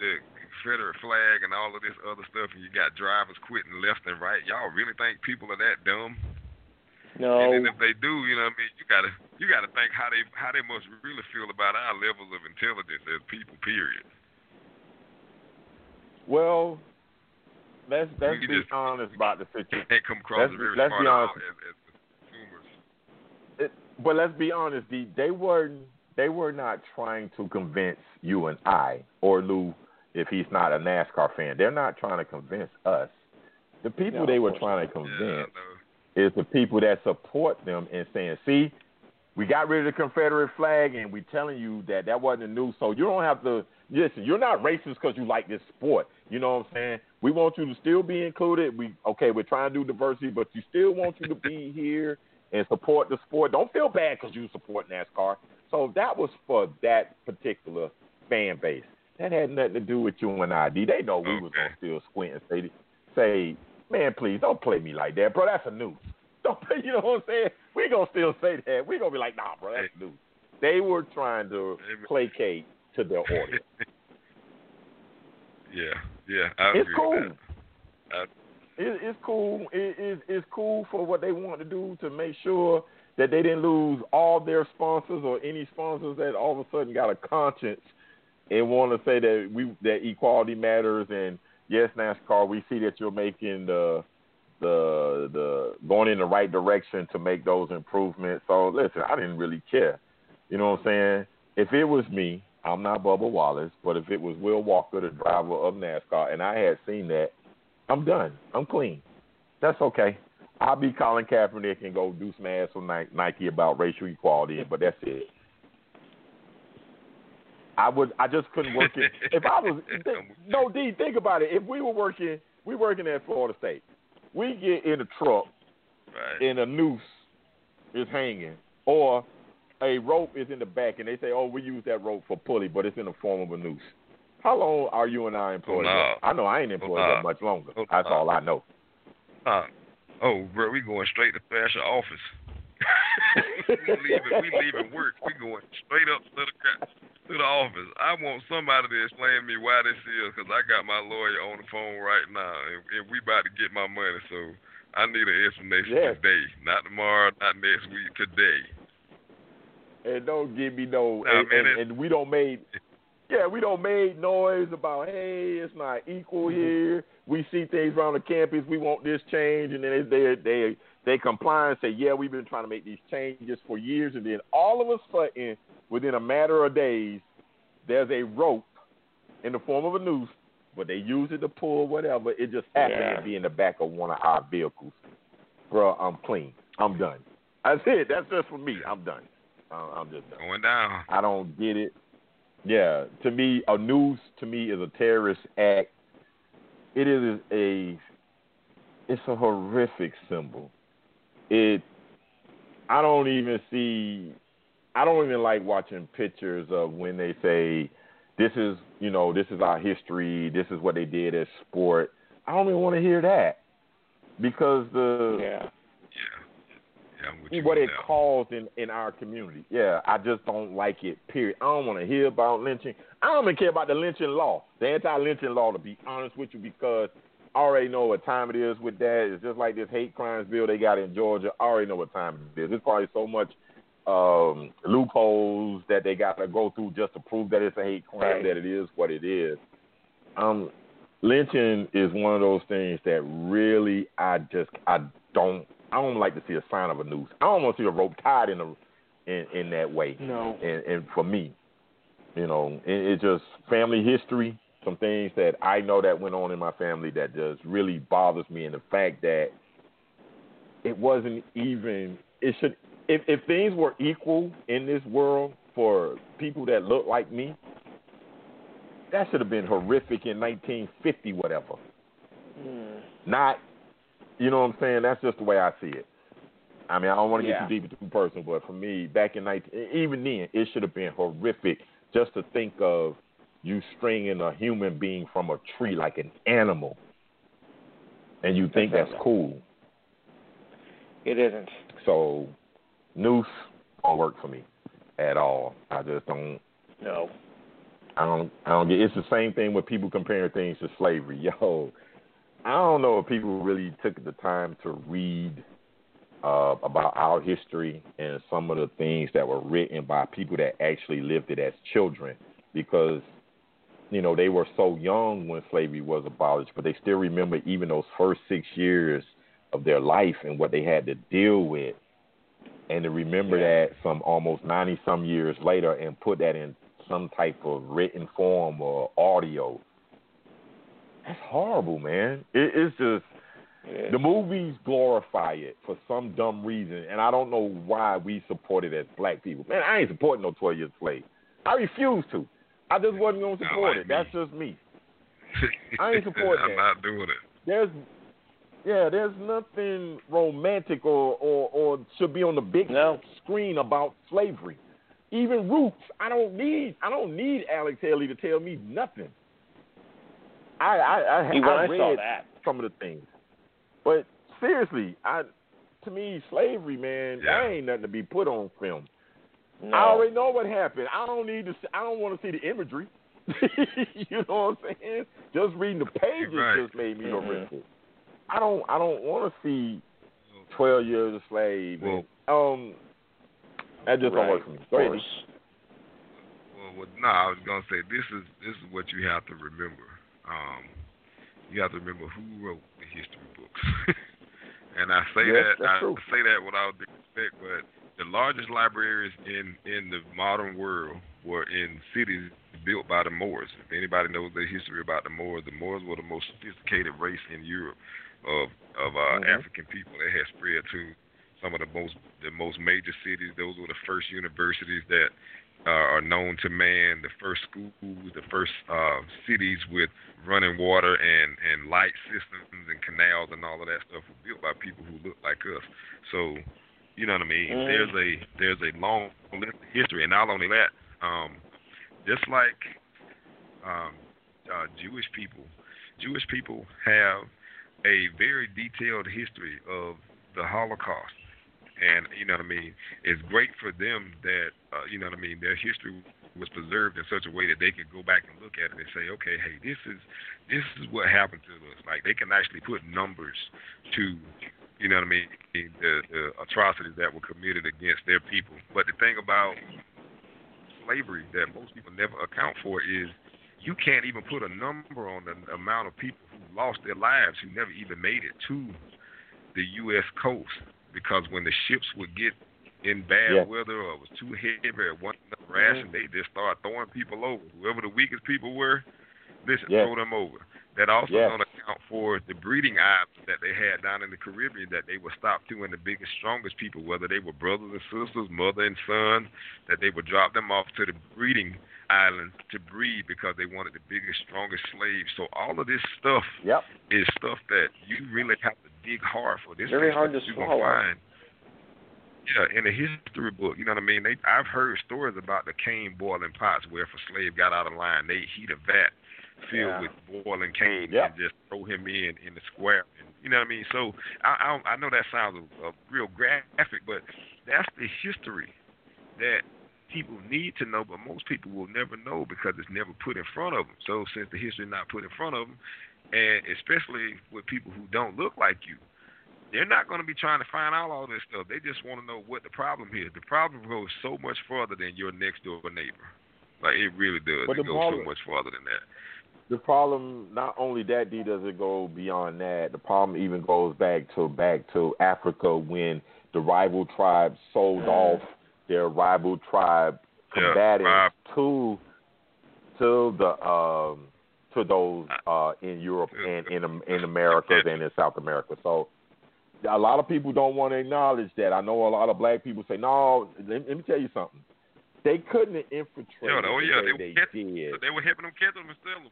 the Confederate flag and all of this other stuff, and you got drivers quitting left and right. Y'all really think people are that dumb? No. And then if they do, you know what I mean, you gotta you gotta think how they how they must really feel about our levels of intelligence as people. Period. Well, let's let's You be just- honest about the situation. They come across Let's very let's be honest. as, as consumers. It, but let's be honest, D, they were they were not trying to convince you and I or Lou if he's not a NASCAR fan. They're not trying to convince us. The people No, they were trying to convince know. is the people that support them and saying, "See, we got rid of the Confederate flag, and we're telling you that that wasn't the news. So you don't have to listen. You're not racist because you like this sport. You know what I'm saying? We want you to still be included. We okay. We're trying to do diversity, but you still want you to be here and support the sport. Don't feel bad because you support NASCAR. So that was for that particular fan base. That had nothing to do with you and I. D. They know we was gonna still squint and say, say, man, please don't play me like that, bro. That's a news. Don't play. You know what I'm saying? We gonna still say that. We gonna be like, nah, bro, that's news. They were trying to placate to their audience. yeah, yeah, I it's agree cool. I- It, it's cool. It, it, it's cool for what they want to do to make sure that they didn't lose all their sponsors or any sponsors that all of a sudden got a conscience and want to say that we that equality matters and yes, NASCAR, we see that you're making the the the going in the right direction to make those improvements. So listen, I didn't really care. You know what I'm saying? If it was me, I'm not Bubba Wallace, but if it was Will Walker, the driver of NASCAR, and I had seen that, I'm done. I'm clean. That's okay. I'll be Colin Kaepernick and go do some ass Ni- Nike about racial equality, but that's it. I would. I just couldn't work it. If I was, no, D. Think about it. If we were working, we working at Florida State. We get in a truck Right. and a noose is hanging, or a rope is in the back, and they say, "Oh, we use that rope for pulley, but it's in the form of a noose." How long are you and I employed? Oh, no. I know I ain't employed Oh, that no. much longer. Oh, That's no. all I know. Uh, oh, bro, we going straight to special office. We leaving we leaving work. We going straight up to the to the office. I want somebody to explain to me why this is, because I got my lawyer on the phone right now, and, and we about to get my money. So I need an explanation Yes. today, not tomorrow, not next week, today. And don't give me no. Nah, and, man, and, and we don't made. Yeah, we don't made noise about hey, it's not equal mm-hmm. here. We see things around the campus. We want this change, and then they they they comply and say, yeah, we've been trying to make these changes for years, and then all of a sudden, within a matter of days, there's a rope in the form of a noose, but they use it to pull whatever. It just happened Yeah. to be in the back of one of our vehicles. Bro, I'm clean. I'm done. That's it. That's just for me. I'm done. I'm just done. Going down. I don't get it. Yeah, to me, a noose to me is a terrorist act. It is a, it's a horrific symbol. It, I don't even see, I don't even like watching pictures of when they say, this is, you know, this is our history. This is what they did as sport. I don't even want to hear that because the Yeah. Yeah. Yeah, I'm with you what it that. caused in in our community. Yeah, I just don't like it. Period. I don't want to hear about lynching. I don't even care about the lynching law, the anti-lynching law. To be honest with you, because I already know what time it is with that. It's just like this hate crimes bill they got in Georgia. I already know what time it is. There's probably so much um, loopholes that they got to go through just to prove that it's a hate crime. Right. That it is what it is. Um, lynching is one of those things that really I just I don't I don't like to see a sign of a noose. I don't want to see a rope tied in a in in that way. No. And and for me, you know, it, it's just family history. Some things that I know that went on in my family that just really bothers me, and the fact that it wasn't even it should if if things were equal in this world for people that look like me, that should have been horrific in 1950, whatever. Mm. Not, you know what I'm saying? That's just the way I see it. I mean, I don't want to get Yeah. too deep into personal, but for me, back in 19, even then, it should have been horrific just to think of you stringing a human being from a tree like an animal, and you think that's cool. It isn't. So, noose don't work for me at all. I just don't. No. I don't. I don't get. It's the same thing with people comparing things to slavery. Yo, I don't know if people really took the time to read uh, about our history and some of the things that were written by people that actually lived it as children, because you know they were so young when slavery was abolished, but they still remember even those first six years of their life and what they had to deal with, and to remember Yeah. that some almost ninety some years later and put that in some type of written form or audio. That's horrible, man. It, it's just is. the movies glorify it for some dumb reason, and I don't know why we support it as black people. Man, I ain't supporting no twelve year slave. I refuse to. I just wasn't gonna support like it. That's just me. I ain't supporting I'm that. not doing it. There's yeah, there's nothing romantic or, or, or should be on the big No. screen about slavery. Even Roots, I don't need I don't need Alex Haley to tell me nothing. I I I, See, I I read saw that, some of the things, but seriously, I to me slavery, man, Yeah. that ain't nothing to be put on film. No. I already know what happened. I don't need to. See, I don't want to see the imagery. you know what I'm saying? Just reading the pages Right. just made me Mhm. horrific. I don't. I don't want to see Twelve Years a Slave. and, um, that just don't Right, work for me. course. Well, well, no, I was gonna say this is this is what you have to remember. Um, you have to remember who wrote the history books. and I say Yes, that I true. say that without disrespect, but the largest libraries in in the modern world were in cities built by the Moors. If anybody knows the history about the Moors, the Moors were the most sophisticated race in Europe of of uh, Mhm. African people. They had spread to some of the most the most major cities. Those were the first universities that uh, are known to man, the first schools, the first uh, cities with running water and, and light systems and canals and all of that stuff were built by people who look like us. So, you know what I mean? Mhm. There's a there's a long list of history, and not only that, um, just like um, uh, Jewish people, Jewish people have a very detailed history of the Holocaust and you know what I mean. It's great for them that uh, you know what I mean. Their history was preserved in such a way that they could go back and look at it and say, okay, hey, this is this is what happened to us. Like they can actually put numbers to, you know what I mean, the, the atrocities that were committed against their people. But the thing about slavery that most people never account for is you can't even put a number on the amount of people who lost their lives who never even made it to the U.S. coast because when the ships would get in bad yeah. weather or it was too heavy or wasn't enough ration, mm-hmm. they just start throwing people over. Whoever the weakest people were, listen, yeah. throw them over. That also yeah. don't account for the breeding islands that they had down in the Caribbean that they would stop doing the biggest, strongest people, whether they were brothers and sisters, mother and son, that they would drop them off to the breeding islands to breed because they wanted the biggest, strongest slaves. So all of this stuff yep. is stuff that you really have to dig hard for. This is very hard to swallow. Find yeah, in the history book, you know what I mean. They, I've heard stories about the cane boiling pots where if a slave got out of line, they heat a vat filled yeah. with boiling cane yep. and just throw him in in the square. And, you know what I mean? So I I, I know that sounds a, a real graphic, but that's the history that people need to know, but most people will never know because it's never put in front of them. So since the history is not put in front of them, and especially with people who don't look like you, they're not going to be trying to find out all this stuff. They just want to know what the problem is. The problem goes so much further than your next door neighbor. Like it really does. But it goes problem, so much farther than that. The problem, not only that, D, does it go beyond that. The problem even goes back to back to Africa when the rival tribes sold off their rival tribe combatants yeah, to to the um, to those uh, in Europe and in in America and in South America. So a lot of people don't want to acknowledge that. I know a lot of black people say, "No, let, let me tell you something. They couldn't have infiltrated yeah, oh, yeah, the way they, they, did. They were helping them catch them and steal them.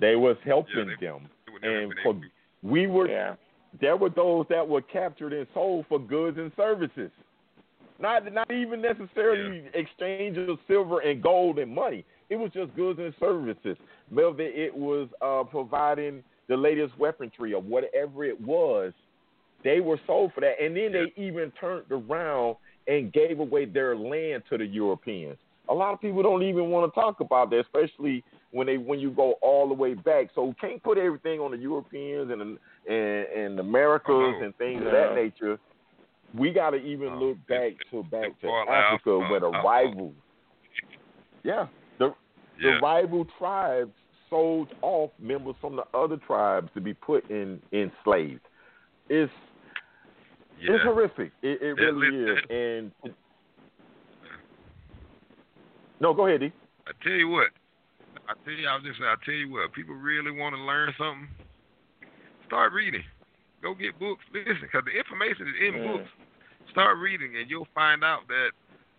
They was helping yeah, they, them, they and for, we were. Yeah. There were those that were captured and sold for goods and services, not not even necessarily yeah. exchange of silver and gold and money. It was just goods and services. Whether it was uh, providing the latest weaponry or whatever it was, they were sold for that, and then yeah. they even turned around and gave away their land to the Europeans. A lot of people don't even want to talk about that, especially when they when you go all the way back. So we can't put everything on the Europeans and and, and Americas oh, and things yeah. of that nature. We got to even Oh, look back it's- to back to Africa out, where the uh, uh, rival, yeah, the the Yeah. rival tribes sold off members from the other tribes to be put in enslaved. It's yeah. it's horrific. It, it Yeah, really is. listen. And no, go ahead, D. I tell you what. I tell you, I was just I tell you what. People really want to learn something. Start reading. Go get books. Listen, because the information is in Yeah. books. Start reading, and you'll find out that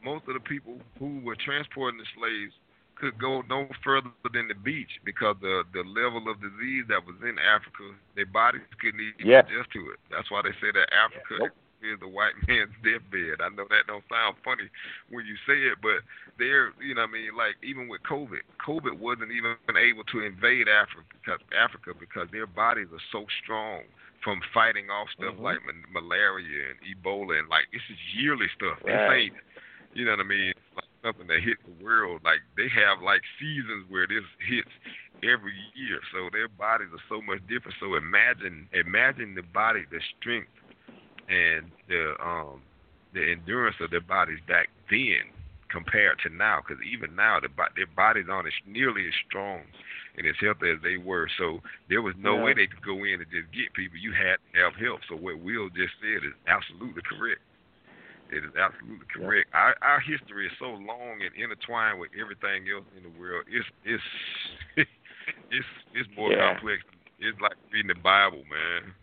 most of the people who were transporting the slaves could go no further than the beach because the the level of disease that was in Africa, their bodies couldn't even Yeah. adjust to it. That's why they say that Africa Nope. Is the white man's deathbed. I know that don't sound funny when you say it, but they're you know what I mean like even with COVID, COVID wasn't even able to invade Africa because Africa because their bodies are so strong from fighting off stuff Mhm. like ma- malaria and Ebola and like this is yearly stuff. This ain't you know what I mean? Like something that hit the world. Like they have like seasons where this hits every year. So their bodies are so much different. So imagine imagine the body, the strength and the um the endurance of their bodies back then compared to now. Because even now, the, their bodies aren't as nearly as strong and as healthy as they were. So there was no Yeah. way they could go in and just get people. You had to have help. So what Will just said is absolutely correct. It is absolutely correct. Our our history is so long and intertwined with everything else in the world. It's it's it's it's more Yeah. complex. It's like reading the Bible, man.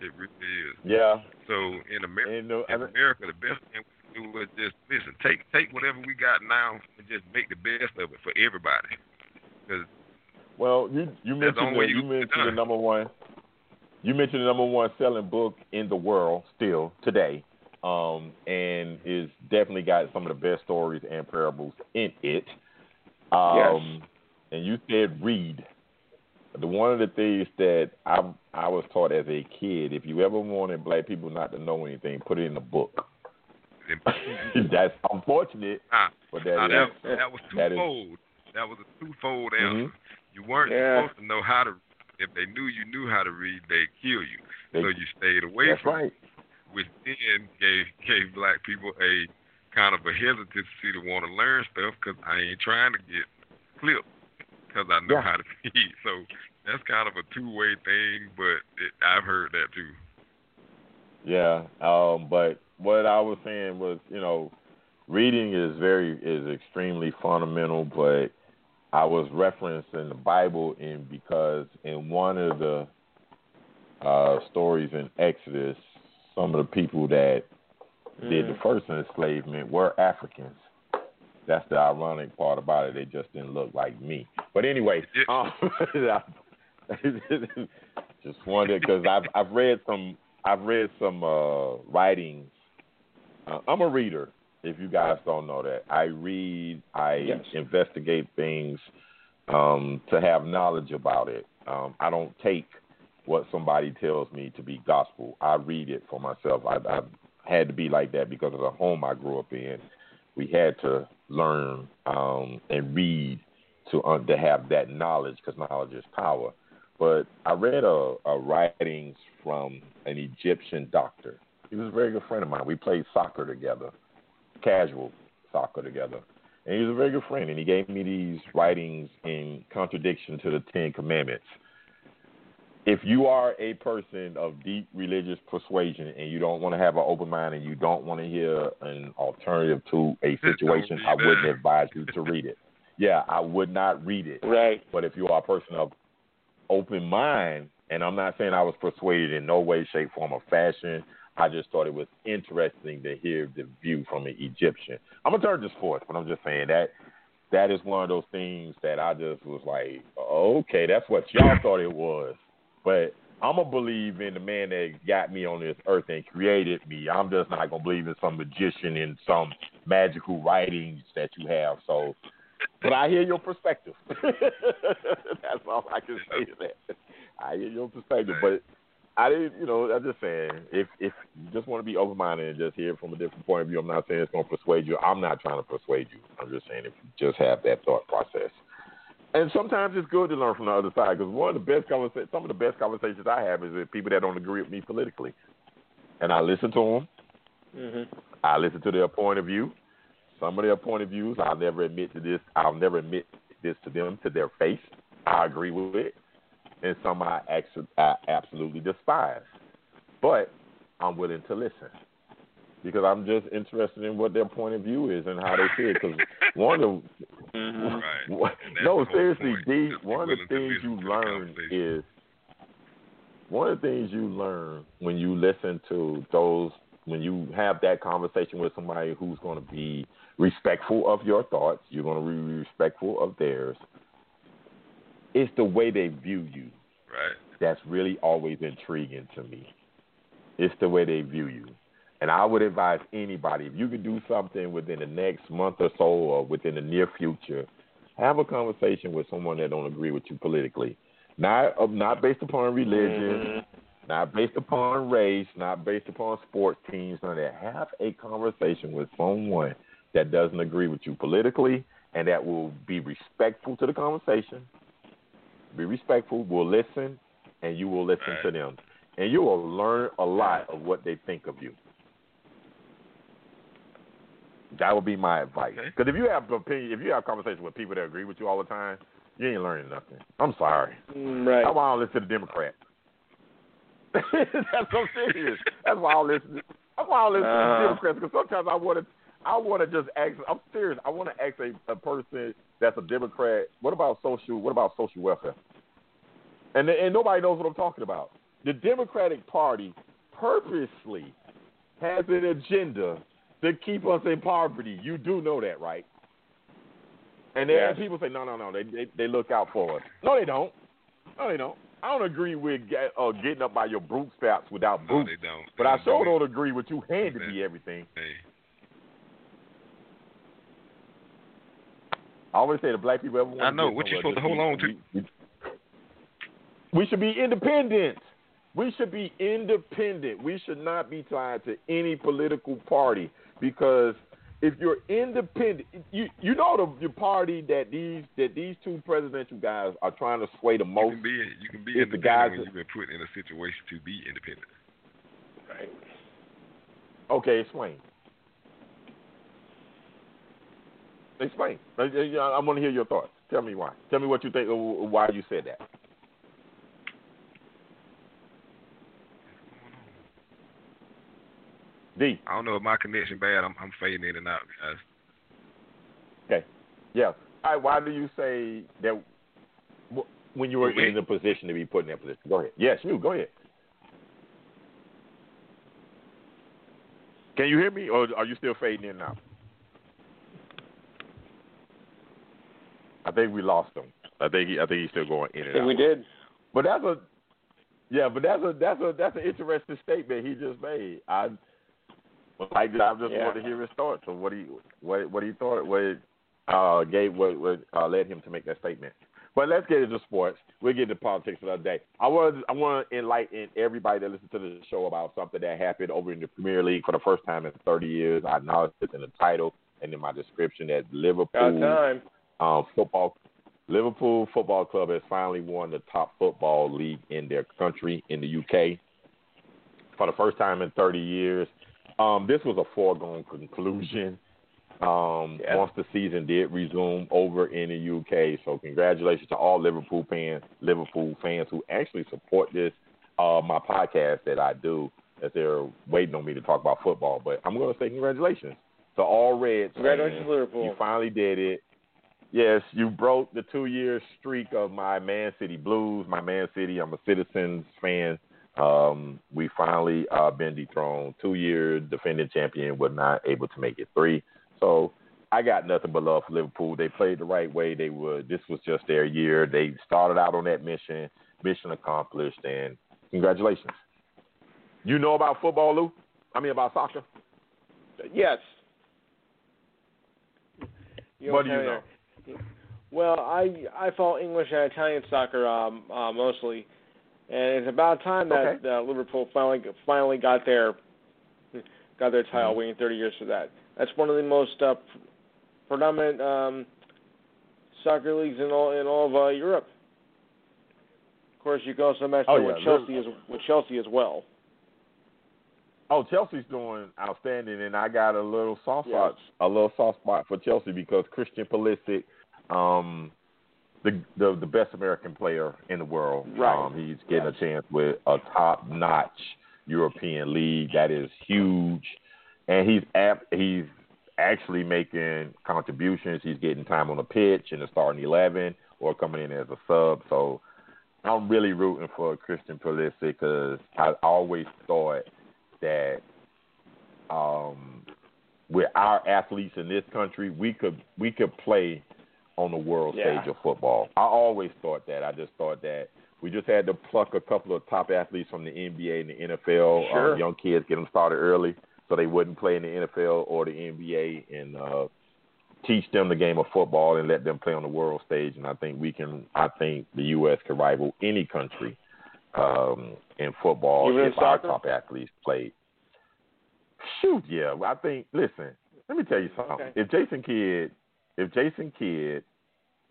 It really is. Yeah. So in America, And uh, in America, the best thing we can do is just listen. Take take whatever we got now and just make the best of it for everybody. 'Cause well, you you mentioned the, you you can get it mentioned the number one. You mentioned the number one selling book in the world still today, um, and is definitely got some of the best stories and parables in it. Um, And you said read. The one of the things that I I was taught as a kid, if you ever wanted black people not to know anything, put it in a book. that's unfortunate, Ah, but that now is, that, that was that is- twofold. That was a twofold answer. You weren't Yeah. supposed to know how to. If they knew you knew how to read, they'd kill you. They- so you stayed away that's from right. it, which then gave gave black people a kind of a hesitancy to want to learn stuff because I ain't trying to get clipped because I know Yeah. how to read. So that's kind of a two way thing, but it, I've heard that too. Yeah, um, but what I was saying was, you know, reading is very is extremely fundamental. But I was referencing the Bible in because in one of the uh, stories in Exodus, some of the people that did the Mm. first enslavement were Africans. That's the ironic part about it. They just didn't look like me. But anyway, um, just wanted because I've I've read some I've read some uh, writings. Uh, I'm a reader. If you guys don't know that, I read. I Yes. investigate things um, to have knowledge about it. Um, I don't take what somebody tells me to be gospel. I read it for myself. I, I had to be like that because of the home I grew up in. We had to learn um, and read to uh, to have that knowledge because knowledge is power. But I read a, a writings from an Egyptian doctor. He was a very good friend of mine. We played soccer together, casual soccer together. And he was a very good friend, and he gave me these writings in contradiction to the Ten Commandments. If you are a person of deep religious persuasion and you don't want to have an open mind and you don't want to hear an alternative to a situation, I wouldn't advise you to read it. Yeah, I would not read it. Right. But if you are a person of open mind, and I'm not saying I was persuaded in no way, shape, form, or fashion, I just thought it was interesting to hear the view from an Egyptian. I'm gonna turn to sports, but I'm just saying that that is one of those things that I just was like, okay, that's what y'all thought it was, but I'm gonna believe in the man that got me on this earth and created me. I'm just not gonna believe in some magician in some magical writings that you have. So, but I hear your perspective. That's all I can say to that. I hear your perspective, but I didn't, you know, I'm just saying, if if you just want to be open minded and just hear from a different point of view, I'm not saying it's to persuade you. I'm not trying to persuade you. I'm just saying if you just have that thought process. And sometimes it's good to learn from the other side because one of the best conversations, some of the best conversations I have is with people that don't agree with me politically, and I listen to them. Mhm. I listen to their point of view. Some of their point of views, I'll never admit to this. I'll never admit this to them to their face. I agree with it, and some I, actually, I absolutely despise. But I'm willing to listen because I'm just interested in what their point of view is and how they see it. Because one of the Mhm. Right. what- And that's no, seriously. D. One of the things you learn is one of the things you learn when you listen to those when you have that conversation with somebody who's going to be respectful of your thoughts, you're going to be respectful of theirs. It's the way they view you Right. that's really always intriguing to me. It's the way they view you. And I would advise anybody if you could do something within the next month or so or within the near future, have a conversation with someone that don't agree with you politically. Not uh, not based upon religion, Mhm. not based upon race, not based upon sports teams, none of that. Have a conversation with someone that doesn't agree with you politically and that will be respectful to the conversation. Be respectful, will listen, and you will listen Right. to them. And you will learn a lot of what they think of you. That would be my advice. Okay. Because if you have opinion, if you have conversations with people that agree with you all the time, you ain't learning nothing. I'm sorry. Mm, Right. That's why I don't listen to the Democrats. That's so serious. That's why I don't listen. That's why I don't listen to Uh-huh. the Democrats because sometimes I want to. I want to just ask. I'm serious. I want to ask a, a person that's a Democrat. What about social? What about social welfare? And and nobody knows what I'm talking about. The Democratic Party purposely has an agenda to keep us in poverty. You do know that, right? And then Yes. people say, no, no, no, they, they they look out for us. No, they don't. No, they don't. I don't agree with get, uh, getting up by your bootstraps without No, boots, they don't. but They I sure don't agree with you handing me everything. Hey, I always say the black people ever want I know. What you somewhere, supposed to hold on to. We, we should be independent. We should be independent. We should not be tied to any political party. Because if you're independent, you you know the your party that these that these two presidential guys are trying to sway the most. You most. can be you can be If the independent guys- when you've been put in a situation to be independent. Right. Okay, explain. Explain. I, I, I want to hear your thoughts. Tell me why. Tell me what you think. Why you said that. D. I don't know if my connection bad. I'm I'm fading in and out, guys. Okay. Yeah. All right, why do you say that when you were in the position to be put in that position? Go ahead. Yes, you. Go ahead. Can you hear me, or are you still fading in now? I think we lost him. I think he, I think he's still going in I and think out. we did. But that's a yeah, but that's a that's a that's an interesting statement he just made. I I, I just Yeah. want to hear his thoughts on what he what what he thought what uh gave what what uh, led him to make that statement. But let's get into sports. We'll get into politics another day. I want I want to enlighten everybody that listens to the show about something that happened over in the Premier League for the first time in 30 years. I acknowledged it in the title and in my description that Liverpool time. um, football Liverpool Football Club has finally won the top football league in their country in the UK for the first time in 30 years. Um, this was a foregone conclusion. Um, Yeah. Once the season did resume over in the UK, so congratulations to all Liverpool fans, Liverpool fans who actually support this uh, my podcast that I do, as they're waiting on me to talk about football. But I'm going to say congratulations to all Reds. Congratulations, fans. Liverpool. You finally did it. Yes, you broke the two year streak of my Man City Blues. My Man City, I'm a Citizens fan. Um, we finally uh, been dethroned. Two year defending champion, was not able to make it three. So I got nothing but love for Liverpool. They played the right way. They were. This was just their year. They started out on that mission. Mission accomplished, and congratulations. You know about football, Lou? I mean about soccer. Yes. You What do you know? Well, I I follow English and Italian soccer um, uh, mostly, and it's about time that Okay. uh, Liverpool finally finally got their got their Mm-hmm. title, waiting 30 years for that. That's one of the most uh, predominant um, soccer leagues in all in all of uh, Europe. Of course, you can also match Oh, that with Chelsea as with Chelsea as well. Oh, Chelsea's doing outstanding, and I got a little soft Yes. spot, a little soft spot for Chelsea because Christian Pulisic, um, the the the best American player in the world. Right. Um, he's getting a chance with a top notch European league that is huge, and he's ap- he's actually making contributions. He's getting time on the pitch in the starting eleven or coming in as a sub. So I'm really rooting for Christian Pulisic because I always thought that um, with our athletes in this country, we could we could play on the world Yeah. stage of football. I always thought that. I just thought that we just had to pluck a couple of top athletes from the NBA and the NFL, Sure. um, young kids, get them started early so they wouldn't play in the NFL or the NBA, and uh, teach them the game of football and let them play on the world stage. And I think we can. I think the U.S. can rival any country um, in football Even in if our top athletes played. Shoot, yeah. I think. Listen, let me tell you something. Okay. If Jason Kidd, if Jason Kidd,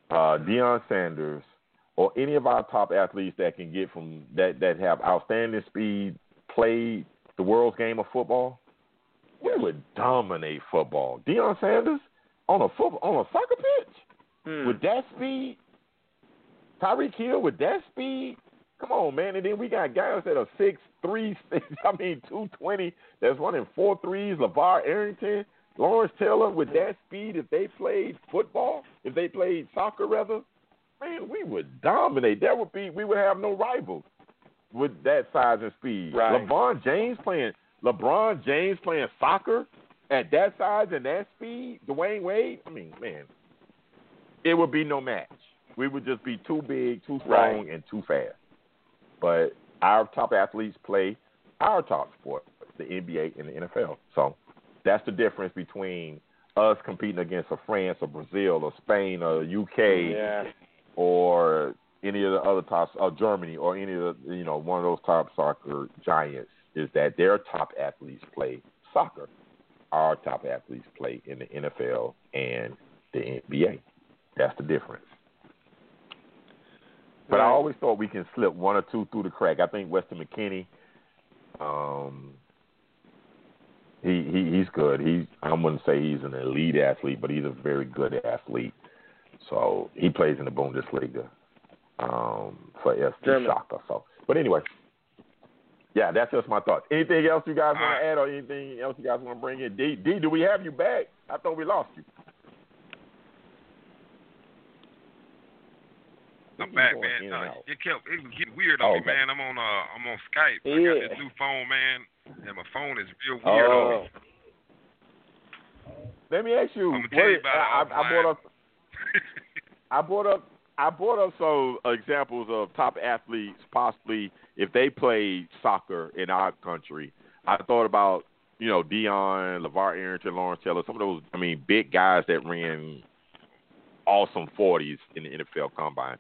uh, Deion Sanders, or any of our top athletes that can get from that that have outstanding speed, play the world's game of football, we would dominate football. Deion Sanders on a football on a soccer pitch Hmm. with that speed, Tyreek Hill with that speed. Come on, man! And then we got guys that are six three, six, I mean two twenty. That's running four threes. LaVar Arrington, Lawrence Taylor with that speed. If they played football, if they played soccer, rather, man, we would dominate. That would be we would have no rivals with that size and speed. Right. LeBron James playing LeBron James playing soccer at that size and that speed. Dwyane Wade. I mean, man, it would be no match. We would just be too big, too strong, Right. and too fast. But our top athletes play our top sport, the NBA and the NFL. So that's the difference between us competing against a France or Brazil or Spain or UK Yeah. or any of the other top, or Germany or any of the, you know, one of those top soccer giants is that their top athletes play soccer. our top athletes play in the NFL and the NBA. That's the difference. But I always thought we can slip one or two through the crack. I think Weston McKennie, um, he, he he's good. He's I wouldn't say he's an elite athlete, but he's a very good athlete. So he plays in the Bundesliga um, for SC German. Schalke. So, but anyway, yeah, that's just my thoughts. Anything else you guys want to add, or anything else you guys want to bring in? D, D, do we have you back? I thought we lost you. I'm back, man. in Uh, it kept it was getting weird Oh, on me, okay. man. I'm on uh I'm on Skype. I got this new phone, man, and my phone is real weird Oh. Let me ask you. I'ma tell you about I, I, I brought up. I brought up. I brought up some examples of top athletes, possibly if they played soccer in our country. I thought about you know Deion, LaVar Arrington, Lawrence Taylor, some of those. I mean, big guys that ran awesome forties in the NFL Combine.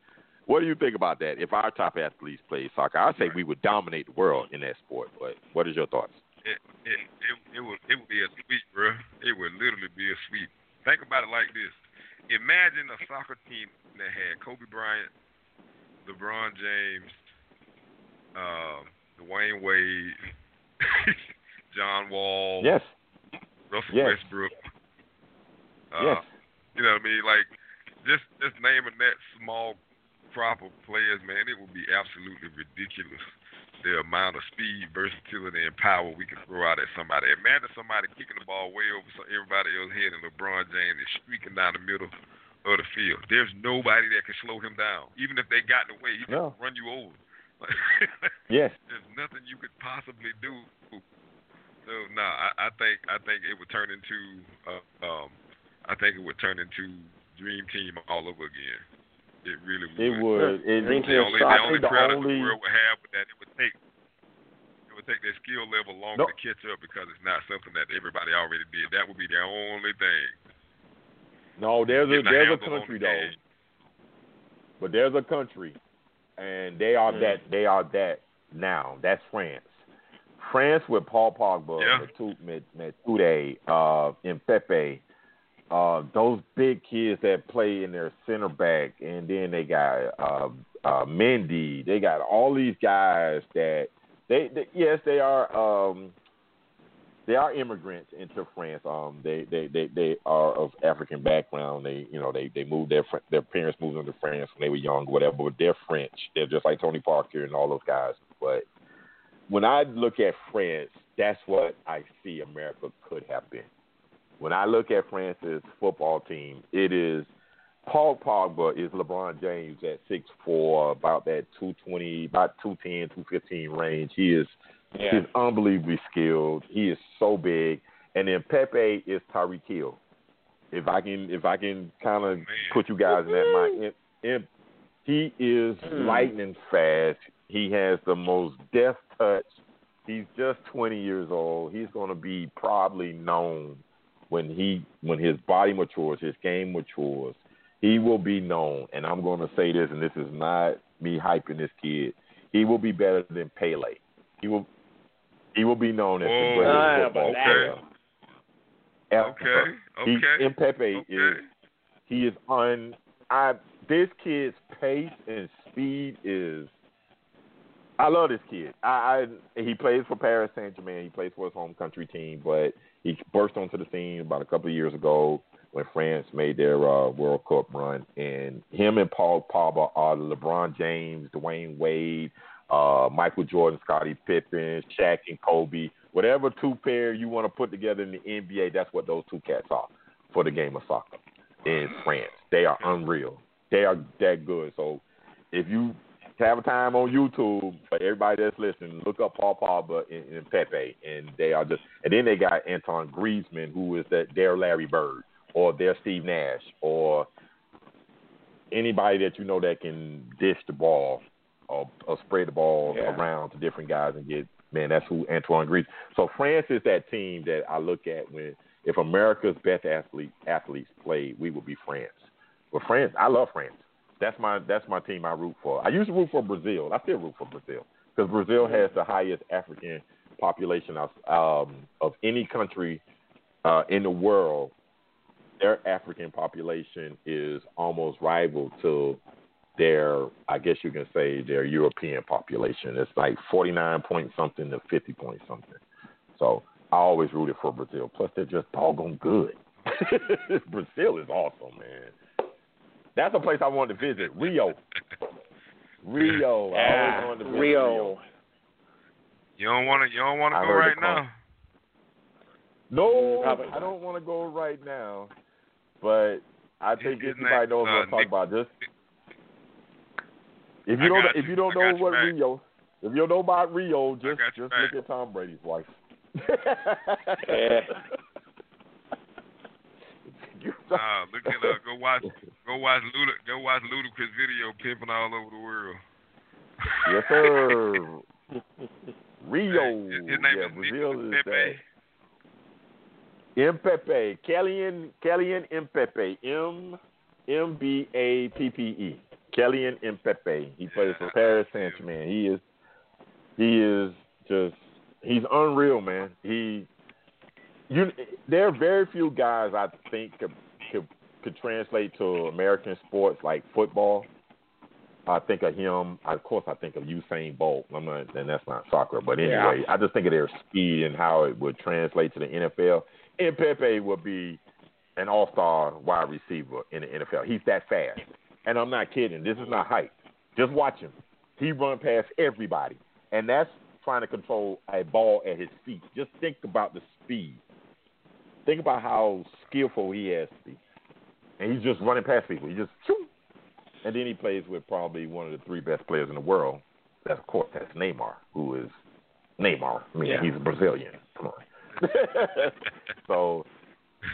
What do you think about that? If our top athletes played soccer, I'd say we would dominate the world in that sport. But what is your thoughts? it, it it it would it would be a sweep, bro. It would literally be a sweep. Think about it like this: Imagine a soccer team that had Kobe Bryant, LeBron James, um, Dwyane Wade, John Wall, Yes. Russell yes. Westbrook. Uh, yes. You know what I mean? Like just just naming that small crop of players, man, it would be absolutely ridiculous. The amount of speed, versatility, and power we can throw out at somebody. Imagine somebody kicking the ball way over everybody else's head, and LeBron James is streaking down the middle of the field. There's nobody that can slow him down. Even if they got in the way, he can No. run you over. Yes. There's nothing you could possibly do. So no, I, I think I think it would turn into uh, um, I think it would turn into Dream Team all over again. It really would. It would. It, Dream The only, so the only think the credit only the world would have, that it would take it would take their skill level longer No. to catch up because it's not something that everybody already did. That would be the only thing. no. There's a there's a country the though, game. but there's a country, and they are Mm. that they are that now. That's France. France with Paul Pogba, Yeah. Matu- Met- Matude, uh, and Pepe. Uh, those big kids that play in their center back, and then they got uh, uh, Mendy. They got all these guys that they, they yes they are um, they are immigrants into France. Um, they, they, they, they are of African background. They you know they, they moved their their parents moved into France when they were young, whatever. But they're French. They're just like Tony Parker and all those guys. But when I look at France, that's what I see America could have been. When I look at France's football team, it is Paul Pogba is LeBron James at six four, about that two twenty, about two ten, two fifteen range. He is yeah. He's unbelievably skilled. He is so big. And then Pepe is Tyreek Hill. If I can, if I can kind of put you guys in that mind, in, in, he is Hmm. lightning fast. He has the most death touch. He's just 20 years old. He's going to be probably known when he when his body matures, his game matures. He will be known. And I'm going to say this, and this is not me hyping this kid. He will be better than Pele. He will he will be known as the Whoa. greatest Ah, football but player. ever. Okay, He, okay, Mbappe okay. is he is on. I this kid's pace and speed is. I love this kid. I, I he plays for Paris Saint Germain. He plays for his home country team, but he burst onto the scene about a couple of years ago when France made their uh, World Cup run, and him and Paul Pogba are LeBron James, Dwyane Wade, uh, Michael Jordan, Scottie Pippen, Shaq, and Kobe. Whatever two pair you want to put together in the NBA, that's what those two cats are for the game of soccer in France. They are unreal. They are that good. So if you have a time on YouTube, for everybody that's listening, look up Paul Pogba and, and Pepe, and they are just. And then they got Anton Griezmann, who is that their Larry Bird or their Steve Nash or anybody that you know that can dish the ball or, or spread the ball Yeah. around to different guys and get man. That's who Antoine Griezmann. So France is that team that I look at when if America's best athlete athletes played, we would be France. But France, I love France. That's my that's my team I root for. I used to root for Brazil. I still root for Brazil because Brazil has the highest African population of um, of any country uh, in the world, their African population is almost rival to their, I guess you can say, their European population. It's like 49 point something to 50 point something. So I always rooted for Brazil. Plus, they're just doggone good. Brazil is awesome, man. That's a place I wanted to visit. Rio. Rio. I always wanted to visit Rio. Rio. You don't want to. You don't want to I go right now. No, Probably I don't want to go right now, but I think His everybody name, knows what uh, I'm talking Nick- about. Just if I you don't, got if you. you don't know got what your back. Rio, if you don't know about Rio, just just back. look at Tom Brady's wife. Yeah. You- Nah, look at uh, go watch go watch Luda go watch Ludacris video pimping all over the world. yes, sir. Rio. His, his name yeah, is Brazil is Pepe. Mbappe, Kylian, Kylian Mbappe, M M B A P P E, Kylian Mbappe. He plays for Paris Saint Germain. He is, he is just, he's unreal, man. He, you, there are very few guys I think could translate to American sports like football. I think of him. Of course, I think of Usain Bolt. I'm not, and that's not soccer, but anyway, I just think of their speed and how it would translate to the NFL. And Pepe would be an all-star wide receiver in the NFL. He's that fast, and I'm not kidding. This is not hype. Just watch him. He run past everybody, and that's trying to control a ball at his feet. Just think about the speed. Think about how skillful he has to be, and he's just running past people. He just shoo, and then he plays with probably one of the three best players in the world. That's of course that's Neymar, who is Neymar. I mean, Yeah. he's a Brazilian. Come on. so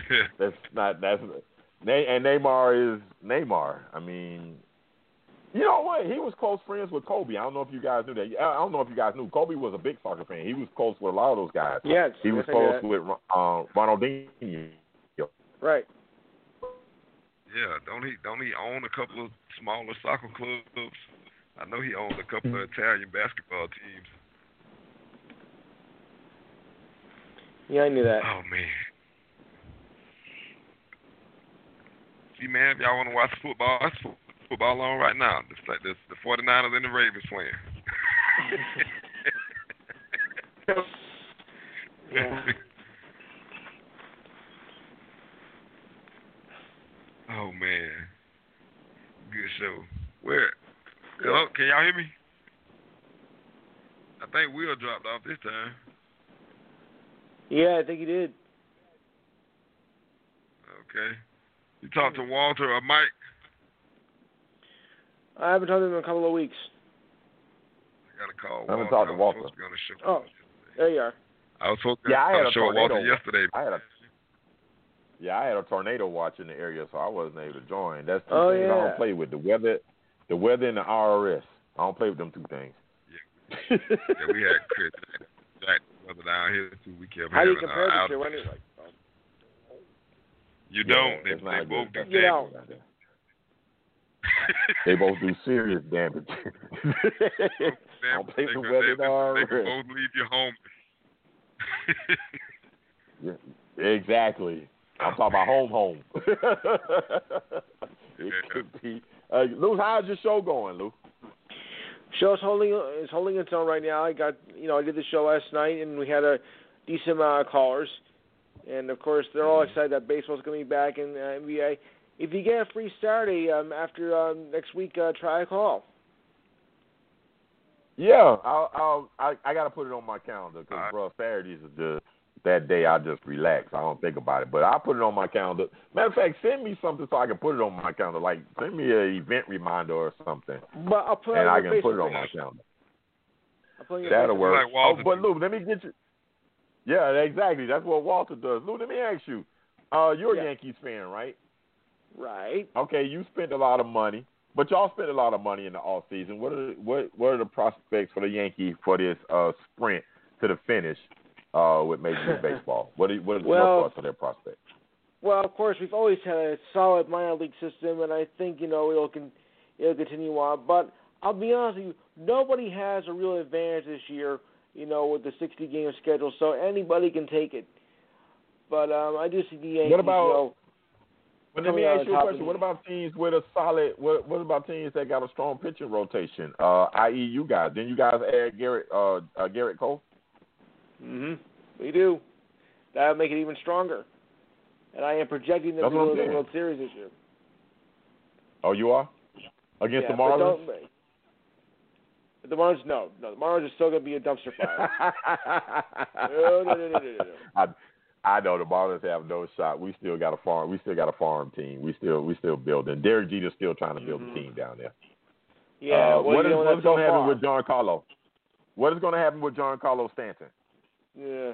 that's not that's Ne- and Neymar is Neymar. I mean, you know what? He was close friends with Kobe. I don't know if you guys knew that. I don't know if you guys knew. Kobe was a big soccer fan. He was close with a lot of those guys. Yes. He was yes, I knew close with uh, Ronaldinho. Right. Yeah, don't he don't he own a couple of smaller soccer clubs? I know he owns a couple of mm-hmm. Italian basketball teams. Yeah, I knew that. Oh man. See man, if y'all want to watch football, it's football on right now. It's like the the 49ers and the Ravens playing. Yeah. oh man. Good show. Where? Hello, can y'all hear me? I think Will dropped off this time. Yeah, I think he did. Okay. You talked to Walter or Mike? I haven't talked to him in a couple of weeks. I got to call I haven't talked to I was Walter. supposed to be on the show. Oh. There you are. I was supposed to Yeah, I be had a show with Walter yesterday. I had a yeah, I had a tornado watch in the area, so I wasn't able to join. That's the oh, things I yeah. don't play with the weather, the weather and the IRS. I don't play with them two things. Yeah, we had Chris Jack brother down here too. We kept How do you having compare uh, the two outages. anyway? You don't. They, it's they both do good- You damage. don't. They both do serious damage. I don't play with could- weather they, they, they could IRS. both leave you home. Yeah, exactly. I'm talking about home, home. it could be. Uh, Lou, how's your show going, Lou? Show's holding is holding its own right now. I got you know I did the show last night and we had a decent amount of callers, and of course they're all excited that baseball's going to be back in uh, NBA. If you get a free Saturday um, after um, next week, uh, try a call. Yeah, I'll, I'll I, I got to put it on my calendar because, All right. bro, Saturdays is just that day I just relax. I don't think about it, but I'll put it on my calendar. Matter of fact, send me something so I can put it on my calendar. Like send me an event reminder or something, But I'll put and I can put it on my calendar. I'll put it on your That'll Facebook work. Like oh, but do. Lou, let me get you. Yeah, exactly. That's what Walter does. Lou, let me ask you. Uh, you're a Yankees fan, right? Right. Okay, you spent a lot of money, but y'all spent a lot of money in the off season. What are what what are the prospects for the Yankees for this uh sprint to the finish uh with Major League Baseball? What are, what are Well- your thoughts on their prospects? Well, of course, we've always had a solid minor league system, and I think you know it'll con- it'll continue on. But I'll be honest with you, nobody has a real advantage this year. You know, with the 60 game schedule, so anybody can take it. But um, I do see the Yankees. What about- you know, But let me ask you a question. What about teams with a solid? What What about teams that got a strong pitching rotation? Uh, i.e., you guys. Then you guys add Garrett uh, uh Gerrit Cole. Hmm We do. That would make it even stronger. And I am projecting them That's to what go to the. World Series this year. Oh, you are against yeah, the Marlins. the Marlins, no, no, the Marlins are still going to be a dumpster fire. no, no, no, no, no, no. I I know the Marlins have no shot. We still got a farm. We still got a farm team. We still we still building. Derek Jeter's still trying to build Mhm. a team down there. Yeah, Uh, well, what is what's going to so happen far. with Giancarlo? What is going to happen with Giancarlo Stanton? Yeah,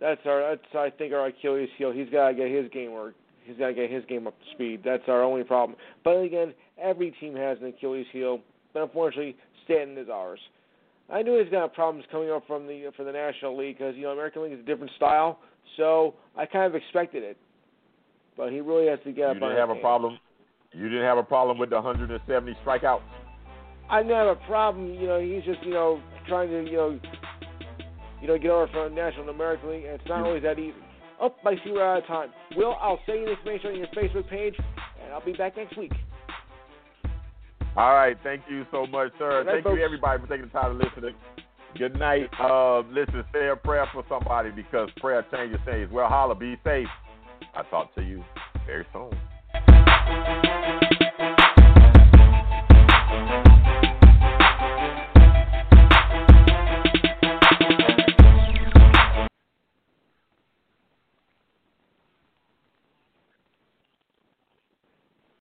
that's our. That's I think our Achilles heel. He's got to get his game work. He's got to get his game up to speed. That's our only problem. But again, every team has an Achilles heel. But unfortunately, Stanton is ours. I knew he's got problems coming up from the from the National League because you know American League is a different style. So I kind of expected it. But he really has to get You up on didn't have a game. problem. You didn't have a problem with the 170 strikeouts. I didn't have a problem. You know, he's just you know trying to you know you know get over from National American League, and it's not always that easy. Oh, I see we're out of time. Will, I'll send you the information on your Facebook page, and I'll be back next week. All right, thank you so much, sir. Night, thank folks. you everybody for taking the time to listen. Good night. Uh, listen, say a prayer for somebody because prayer changes things. Well, holla, be safe. I'll talk to you very soon.